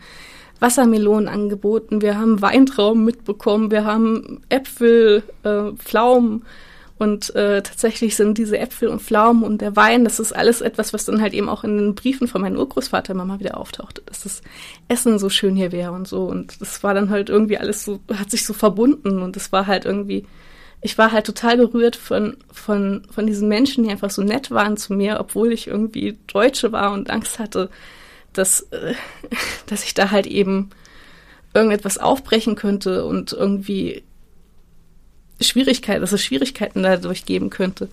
Wassermelonen angeboten. Wir haben Weintrauben mitbekommen, wir haben Äpfel, äh, Pflaumen. Und äh, tatsächlich sind diese Äpfel und Pflaumen und der Wein, das ist alles etwas, was dann halt eben auch in den Briefen von meinem Urgroßvater immer mal wieder auftauchte, dass das Essen so schön hier wäre und so. Und das war dann halt irgendwie alles so, hat sich so verbunden und das war halt irgendwie ich war halt total berührt von, von, von diesen Menschen, die einfach so nett waren zu mir, obwohl ich irgendwie Deutsche war und Angst hatte, dass, äh, dass ich da halt eben irgendetwas aufbrechen könnte und irgendwie Schwierigkeiten, dass es Schwierigkeiten dadurch geben könnte.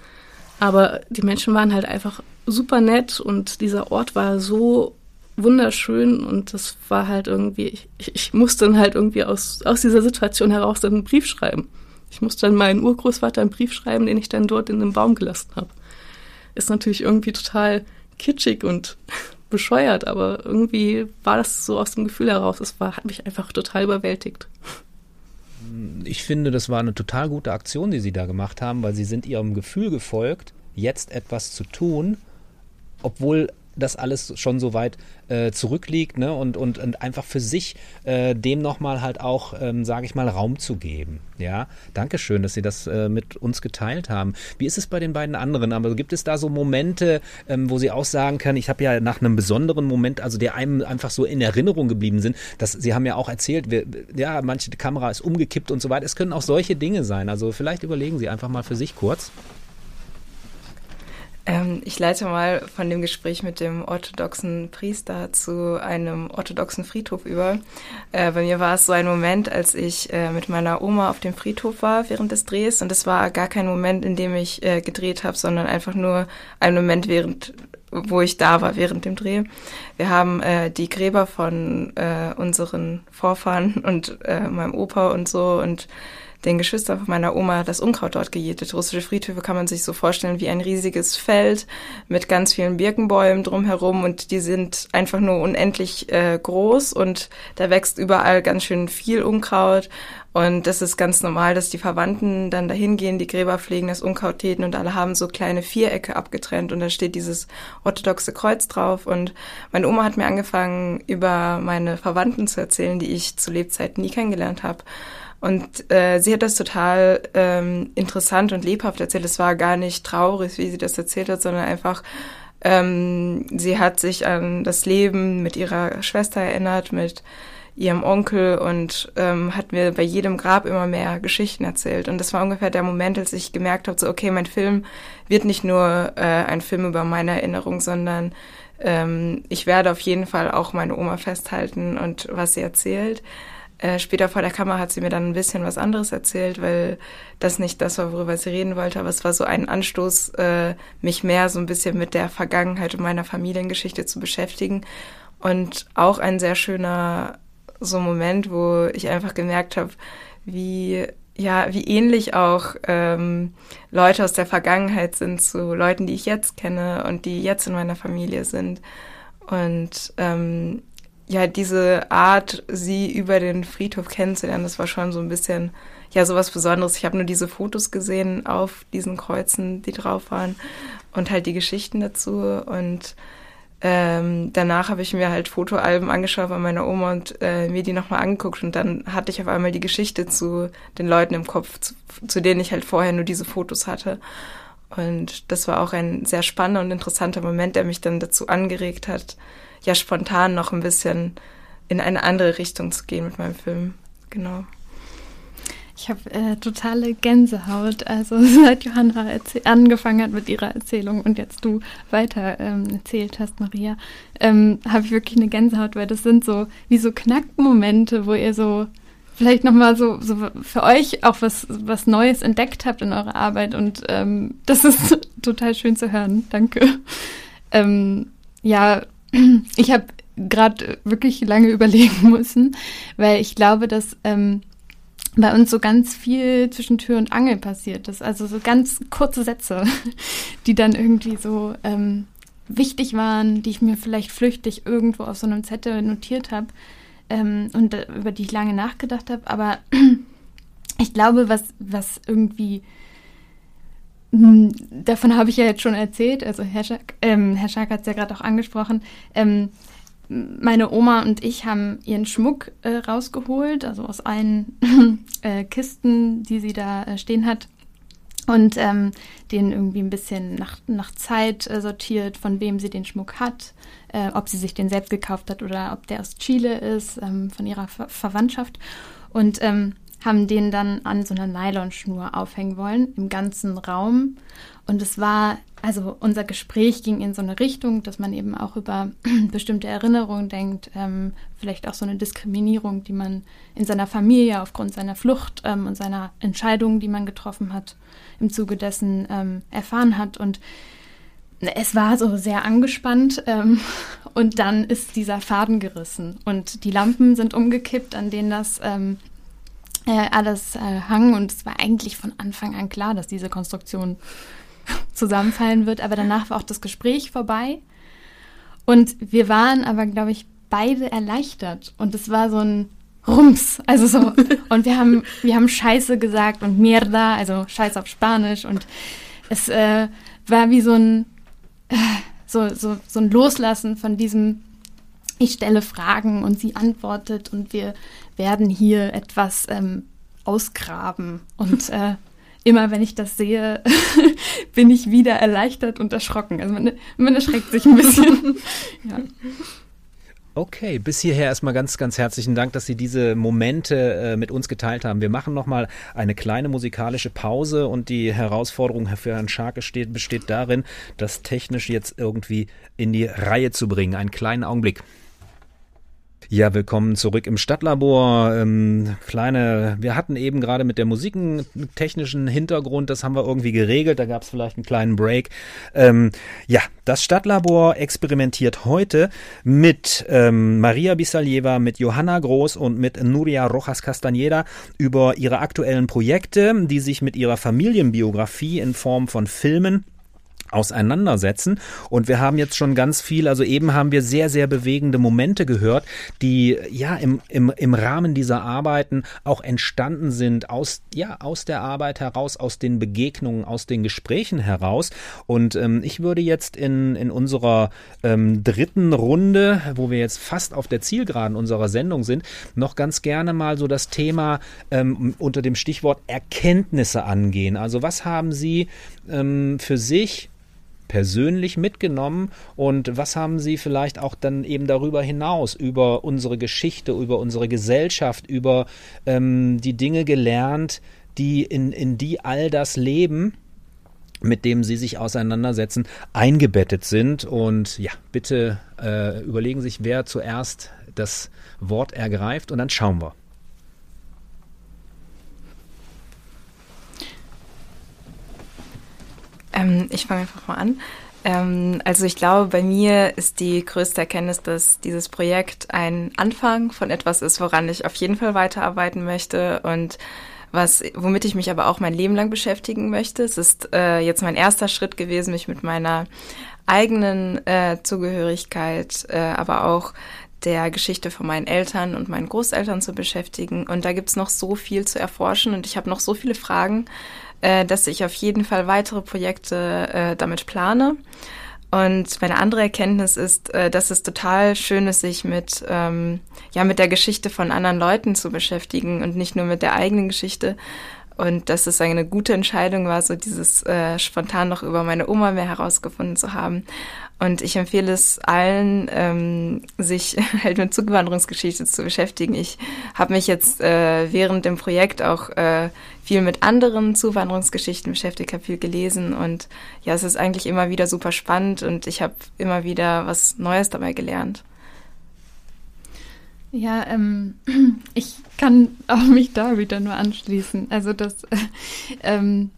Aber die Menschen waren halt einfach super nett und dieser Ort war so wunderschön und das war halt irgendwie, ich, ich musste dann halt irgendwie aus, aus dieser Situation heraus dann einen Brief schreiben. Ich musste dann meinen Urgroßvater einen Brief schreiben, den ich dann dort in den Baum gelassen habe. Ist natürlich irgendwie total kitschig und bescheuert, aber irgendwie war das so aus dem Gefühl heraus. Es war, hat mich einfach total überwältigt. Ich finde, das war eine total gute Aktion, die Sie da gemacht haben, weil Sie sind Ihrem Gefühl gefolgt, jetzt etwas zu tun, obwohl das alles schon so weit äh, zurückliegt ne? und, und, und einfach für sich äh, dem nochmal halt auch, ähm, sage ich mal, Raum zu geben. Ja, Dankeschön, dass Sie das äh, mit uns geteilt haben. Wie ist es bei den beiden anderen? Aber gibt es da so Momente, ähm, wo Sie auch sagen können, ich habe ja nach einem besonderen Moment, also der einem einfach so in Erinnerung geblieben sind, dass Sie haben ja auch erzählt, wir, ja, manche Kamera ist umgekippt und so weiter. Es können auch solche Dinge sein. Also vielleicht überlegen Sie einfach mal für sich kurz. Ähm, ich leite mal von dem Gespräch mit dem orthodoxen Priester zu einem orthodoxen Friedhof über. Äh, bei mir war es so ein Moment, als ich äh, mit meiner Oma auf dem Friedhof war während des Drehs. Und es war gar kein Moment, in dem ich äh, gedreht habe, sondern einfach nur ein Moment, während wo ich da war während dem Dreh. Wir haben äh, die Gräber von äh, unseren Vorfahren und äh, meinem Opa und so und den Geschwistern von meiner Oma das Unkraut dort gejätet. Russische Friedhöfe kann man sich so vorstellen wie ein riesiges Feld mit ganz vielen Birkenbäumen drumherum und die sind einfach nur unendlich äh, groß und da wächst überall ganz schön viel Unkraut und das ist ganz normal, dass die Verwandten dann dahin gehen, die Gräber pflegen, das Unkraut täten und alle haben so kleine Vierecke abgetrennt und da steht dieses orthodoxe Kreuz drauf. Und meine Oma hat mir angefangen, über meine Verwandten zu erzählen, die ich zu Lebzeiten nie kennengelernt habe. Und äh, sie hat das total ähm, interessant und lebhaft erzählt. Es war gar nicht traurig, wie sie das erzählt hat, sondern einfach, ähm, sie hat sich an das Leben mit ihrer Schwester erinnert, mit ihrem Onkel und ähm, hat mir bei jedem Grab immer mehr Geschichten erzählt. Und das war ungefähr der Moment, als ich gemerkt habe, so okay, mein Film wird nicht nur äh, ein Film über meine Erinnerung, sondern ähm, ich werde auf jeden Fall auch meine Oma festhalten und was sie erzählt. Äh, später vor der Kamera hat sie mir dann ein bisschen was anderes erzählt, weil das nicht das war, worüber sie reden wollte, aber es war so ein Anstoß, äh, mich mehr so ein bisschen mit der Vergangenheit und meiner Familiengeschichte zu beschäftigen. Und auch ein sehr schöner so Moment, wo ich einfach gemerkt habe, wie ja, wie ähnlich auch ähm, Leute aus der Vergangenheit sind zu Leuten, die ich jetzt kenne und die jetzt in meiner Familie sind. Und ähm, ja, diese Art, sie über den Friedhof kennenzulernen, das war schon so ein bisschen, ja, sowas Besonderes. Ich habe nur diese Fotos gesehen auf diesen Kreuzen, die drauf waren und halt die Geschichten dazu und ähm, danach habe ich mir halt Fotoalben angeschaut von meiner Oma und äh, mir die nochmal angeguckt und dann hatte ich auf einmal die Geschichte zu den Leuten im Kopf, zu, zu denen ich halt vorher nur diese Fotos hatte. Und das war auch ein sehr spannender und interessanter Moment, der mich dann dazu angeregt hat, ja spontan noch ein bisschen in eine andere Richtung zu gehen mit meinem Film. Genau. Ich habe äh, totale Gänsehaut. Also seit Johanna angefangen hat mit ihrer Erzählung und jetzt du weiter ähm, erzählt hast, Maria, ähm, habe ich wirklich eine Gänsehaut, weil das sind so wie so Knackmomente, wo ihr so vielleicht nochmal so, so für euch auch was, was Neues entdeckt habt in eurer Arbeit und ähm, das ist total schön zu hören. Danke. Ähm, ja, ich habe gerade wirklich lange überlegen müssen, weil ich glaube, dass ähm, bei uns so ganz viel zwischen Tür und Angel passiert ist. Also so ganz kurze Sätze, die dann irgendwie so ähm, wichtig waren, die ich mir vielleicht flüchtig irgendwo auf so einem Zettel notiert habe ähm, und äh, über die ich lange nachgedacht habe. Aber ich glaube, was, was irgendwie davon habe ich ja jetzt schon erzählt, also Herr Schack, ähm, Herr Schack hat es ja gerade auch angesprochen. Ähm, meine Oma und ich haben ihren Schmuck äh, rausgeholt, also aus allen äh, Kisten, die sie da äh, stehen hat. Und ähm, den irgendwie ein bisschen nach, nach Zeit äh, sortiert, von wem sie den Schmuck hat, äh, ob sie sich den selbst gekauft hat oder ob der aus Chile ist, ähm, von ihrer Ver Verwandtschaft. Und ähm, haben den dann an so einer Nylonschnur aufhängen wollen, im ganzen Raum. Und es war, also unser Gespräch ging in so eine Richtung, dass man eben auch über bestimmte Erinnerungen denkt, ähm, vielleicht auch so eine Diskriminierung, die man in seiner Familie aufgrund seiner Flucht ähm, und seiner Entscheidungen, die man getroffen hat, im Zuge dessen ähm, erfahren hat. Und es war so sehr angespannt ähm, und dann ist dieser Faden gerissen und die Lampen sind umgekippt, an denen das ähm, äh, alles äh, hang und es war eigentlich von Anfang an klar, dass diese Konstruktion zusammenfallen wird. Aber danach war auch das Gespräch vorbei und wir waren aber, glaube ich, beide erleichtert und es war so ein Rums, also so und wir haben wir haben Scheiße gesagt und Mierda, also Scheiß auf Spanisch und es äh, war wie so ein äh, so, so, so ein Loslassen von diesem, ich stelle Fragen und sie antwortet und wir werden hier etwas ähm, ausgraben. Und äh, immer wenn ich das sehe, bin ich wieder erleichtert und erschrocken. Also man, man erschreckt sich ein bisschen. ja. Okay, bis hierher erstmal ganz, ganz herzlichen Dank, dass Sie diese Momente äh, mit uns geteilt haben. Wir machen nochmal eine kleine musikalische Pause und die Herausforderung für Herrn Scharke steht, besteht darin, das technisch jetzt irgendwie in die Reihe zu bringen. Einen kleinen Augenblick. Ja, willkommen zurück im Stadtlabor. Ähm, kleine, wir hatten eben gerade mit der Musik einen technischen Hintergrund, das haben wir irgendwie geregelt, da gab es vielleicht einen kleinen Break. Ähm, ja, das Stadtlabor experimentiert heute mit ähm, Maria Bisaljeva, mit Johanna Groß und mit Nuria Rojas Castañeda über ihre aktuellen Projekte, die sich mit ihrer Familienbiografie in Form von Filmen auseinandersetzen. Und wir haben jetzt schon ganz viel, also eben haben wir sehr, sehr bewegende Momente gehört, die ja im, im, im Rahmen dieser Arbeiten auch entstanden sind, aus, ja, aus der Arbeit heraus, aus den Begegnungen, aus den Gesprächen heraus. Und ähm, ich würde jetzt in, in unserer ähm, dritten Runde, wo wir jetzt fast auf der Zielgeraden unserer Sendung sind, noch ganz gerne mal so das Thema ähm, unter dem Stichwort Erkenntnisse angehen. Also was haben Sie ähm, für sich persönlich mitgenommen und was haben Sie vielleicht auch dann eben darüber hinaus, über unsere Geschichte, über unsere Gesellschaft, über ähm, die Dinge gelernt, die in, in die all das Leben, mit dem Sie sich auseinandersetzen, eingebettet sind. Und ja, bitte äh, überlegen sich, wer zuerst das Wort ergreift und dann schauen wir. Ähm, ich fange einfach mal an. Ähm, also ich glaube, bei mir ist die größte Erkenntnis, dass dieses Projekt ein Anfang von etwas ist, woran ich auf jeden Fall weiterarbeiten möchte und was, womit ich mich aber auch mein Leben lang beschäftigen möchte. Es ist äh, jetzt mein erster Schritt gewesen, mich mit meiner eigenen äh, Zugehörigkeit, äh, aber auch der Geschichte von meinen Eltern und meinen Großeltern zu beschäftigen. Und da gibt's noch so viel zu erforschen und ich habe noch so viele Fragen, äh, dass ich auf jeden Fall weitere Projekte äh, damit plane. Und meine andere Erkenntnis ist, äh, dass es total schön ist, sich mit, ähm, ja, mit der Geschichte von anderen Leuten zu beschäftigen und nicht nur mit der eigenen Geschichte. Und dass es eine gute Entscheidung war, so dieses äh, spontan noch über meine Oma mehr herausgefunden zu haben. Und ich empfehle es allen, ähm, sich halt mit Zugewanderungsgeschichte zu beschäftigen. Ich habe mich jetzt äh, während dem Projekt auch äh, viel mit anderen Zuwanderungsgeschichten beschäftigt, habe viel gelesen und ja, es ist eigentlich immer wieder super spannend und ich habe immer wieder was Neues dabei gelernt. Ja, ähm, ich kann auch mich da wieder nur anschließen. Also das, äh, ähm,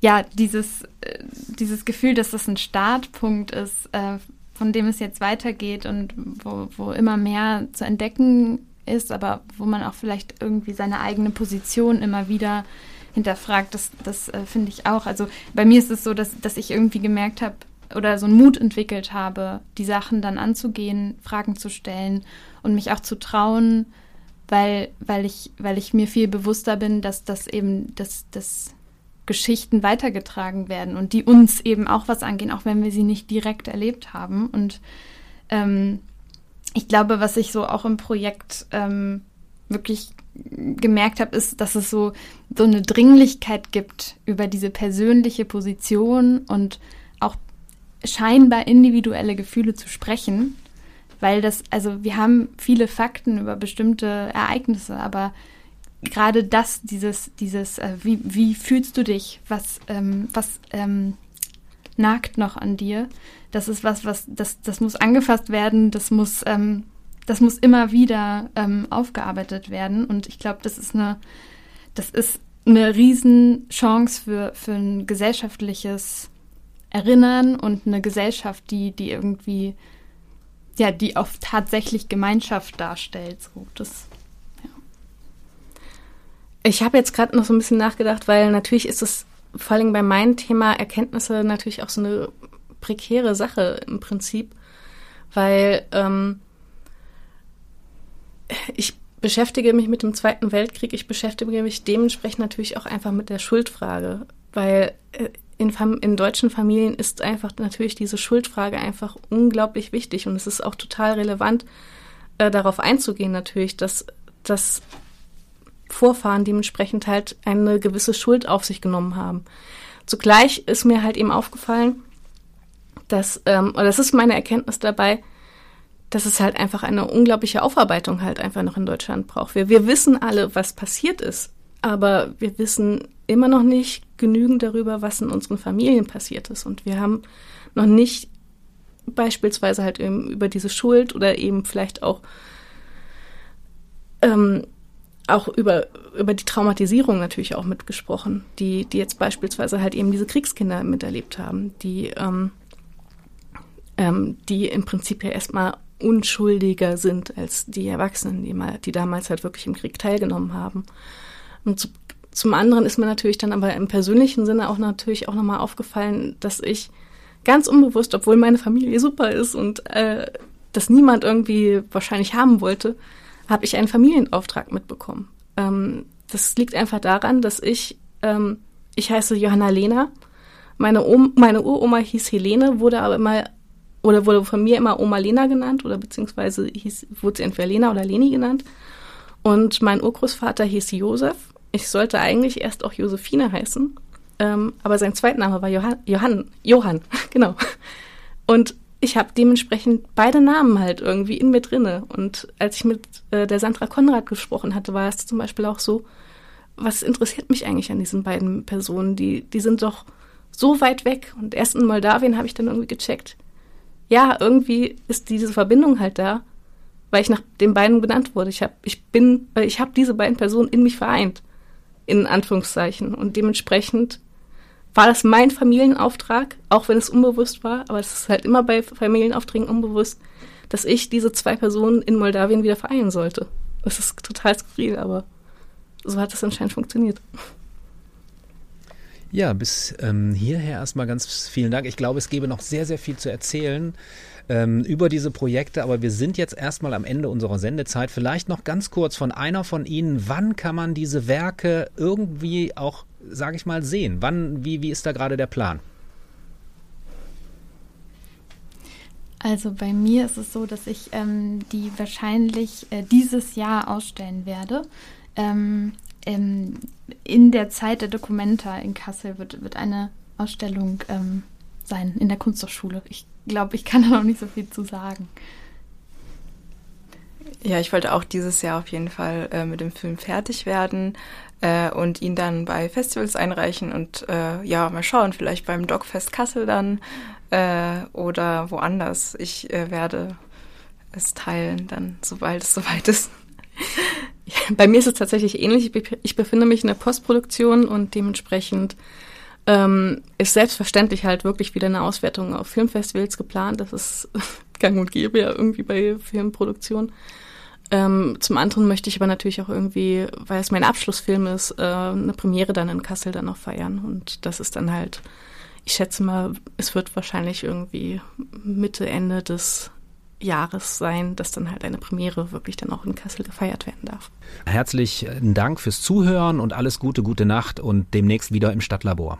ja, dieses, äh, dieses Gefühl, dass das ein Startpunkt ist, äh, von dem es jetzt weitergeht und wo, wo immer mehr zu entdecken ist, aber wo man auch vielleicht irgendwie seine eigene Position immer wieder hinterfragt, das, das äh, finde ich auch. Also bei mir ist es so, dass, dass ich irgendwie gemerkt habe oder so einen Mut entwickelt habe, die Sachen dann anzugehen, Fragen zu stellen und mich auch zu trauen, weil, weil, ich, weil ich mir viel bewusster bin, dass das eben, dass, dass Geschichten weitergetragen werden und die uns eben auch was angehen, auch wenn wir sie nicht direkt erlebt haben. Und ähm, ich glaube, was ich so auch im Projekt ähm, wirklich gemerkt habe, ist, dass es so, so eine Dringlichkeit gibt über diese persönliche Position und auch scheinbar individuelle Gefühle zu sprechen, weil das, also wir haben viele Fakten über bestimmte Ereignisse, aber gerade das, dieses, dieses, äh, wie, wie fühlst du dich, was, ähm, was ähm, nagt noch an dir, das ist was, was, das, das muss angefasst werden, das muss, ähm, das muss immer wieder ähm, aufgearbeitet werden. Und ich glaube, das ist eine, das ist eine Riesenchance für, für ein gesellschaftliches Erinnern und eine Gesellschaft, die, die irgendwie, ja, die auch tatsächlich Gemeinschaft darstellt. So, das ich habe jetzt gerade noch so ein bisschen nachgedacht, weil natürlich ist es vor allem bei meinem Thema Erkenntnisse natürlich auch so eine prekäre Sache im Prinzip, weil ähm, ich beschäftige mich mit dem Zweiten Weltkrieg, ich beschäftige mich dementsprechend natürlich auch einfach mit der Schuldfrage, weil äh, in, in deutschen Familien ist einfach natürlich diese Schuldfrage einfach unglaublich wichtig und es ist auch total relevant, äh, darauf einzugehen natürlich, dass, dass Vorfahren dementsprechend halt eine gewisse Schuld auf sich genommen haben. Zugleich ist mir halt eben aufgefallen, dass, ähm, oder das ist meine Erkenntnis dabei, dass es halt einfach eine unglaubliche Aufarbeitung halt einfach noch in Deutschland braucht. Wir, wir wissen alle, was passiert ist, aber wir wissen immer noch nicht genügend darüber, was in unseren Familien passiert ist. Und wir haben noch nicht beispielsweise halt eben über diese Schuld oder eben vielleicht auch ähm, auch über, über die Traumatisierung natürlich auch mitgesprochen, die, die jetzt beispielsweise halt eben diese Kriegskinder miterlebt haben, die, ähm, ähm, die im Prinzip ja erstmal unschuldiger sind als die Erwachsenen, die, mal, die damals halt wirklich im Krieg teilgenommen haben. Und zu, zum anderen ist mir natürlich dann aber im persönlichen Sinne auch natürlich auch nochmal aufgefallen, dass ich ganz unbewusst, obwohl meine Familie super ist und äh, das niemand irgendwie wahrscheinlich haben wollte, habe ich einen Familienauftrag mitbekommen. Ähm, das liegt einfach daran, dass ich, ähm, ich heiße Johanna Lena, meine, meine Uroma hieß Helene, wurde aber immer, oder wurde von mir immer Oma Lena genannt, oder beziehungsweise hieß, wurde sie entweder Lena oder Leni genannt. Und mein Urgroßvater hieß Josef. Ich sollte eigentlich erst auch Josephine heißen, ähm, aber sein Zweitname war Johann, Johann, Johann, genau. Und ich habe dementsprechend beide Namen halt irgendwie in mir drinne. Und als ich mit äh, der Sandra Konrad gesprochen hatte, war es zum Beispiel auch so, was interessiert mich eigentlich an diesen beiden Personen? Die, die sind doch so weit weg. Und erst in Moldawien habe ich dann irgendwie gecheckt. Ja, irgendwie ist diese Verbindung halt da, weil ich nach den beiden benannt wurde. Ich habe, ich bin, äh, ich habe diese beiden Personen in mich vereint, in Anführungszeichen. Und dementsprechend war das mein Familienauftrag, auch wenn es unbewusst war, aber es ist halt immer bei Familienaufträgen unbewusst, dass ich diese zwei Personen in Moldawien wieder vereinen sollte. Das ist total skurril, aber so hat es anscheinend funktioniert. Ja, bis ähm, hierher erstmal ganz vielen Dank. Ich glaube, es gäbe noch sehr, sehr viel zu erzählen ähm, über diese Projekte, aber wir sind jetzt erstmal am Ende unserer Sendezeit. Vielleicht noch ganz kurz von einer von Ihnen, wann kann man diese Werke irgendwie auch, sage ich mal, sehen? Wann, wie, wie ist da gerade der Plan? Also bei mir ist es so, dass ich ähm, die wahrscheinlich äh, dieses Jahr ausstellen werde. Ähm, ähm, in der Zeit der Dokumenta in Kassel wird, wird eine Ausstellung ähm, sein, in der Kunsthochschule. Ich glaube, ich kann da noch nicht so viel zu sagen. Ja, ich wollte auch dieses Jahr auf jeden Fall äh, mit dem Film fertig werden äh, und ihn dann bei Festivals einreichen und äh, ja, mal schauen, vielleicht beim Dogfest Kassel dann äh, oder woanders. Ich äh, werde es teilen dann, sobald es soweit ist. Bei mir ist es tatsächlich ähnlich. Ich befinde mich in der Postproduktion und dementsprechend ähm, ist selbstverständlich halt wirklich wieder eine Auswertung auf Filmfestivals geplant. Das ist gang und gäbe ja irgendwie bei Filmproduktion. Ähm, zum anderen möchte ich aber natürlich auch irgendwie, weil es mein Abschlussfilm ist, äh, eine Premiere dann in Kassel dann noch feiern. Und das ist dann halt, ich schätze mal, es wird wahrscheinlich irgendwie Mitte, Ende des Jahres sein, dass dann halt eine Premiere wirklich dann auch in Kassel gefeiert werden darf. Herzlichen Dank fürs Zuhören und alles Gute, gute Nacht und demnächst wieder im Stadtlabor.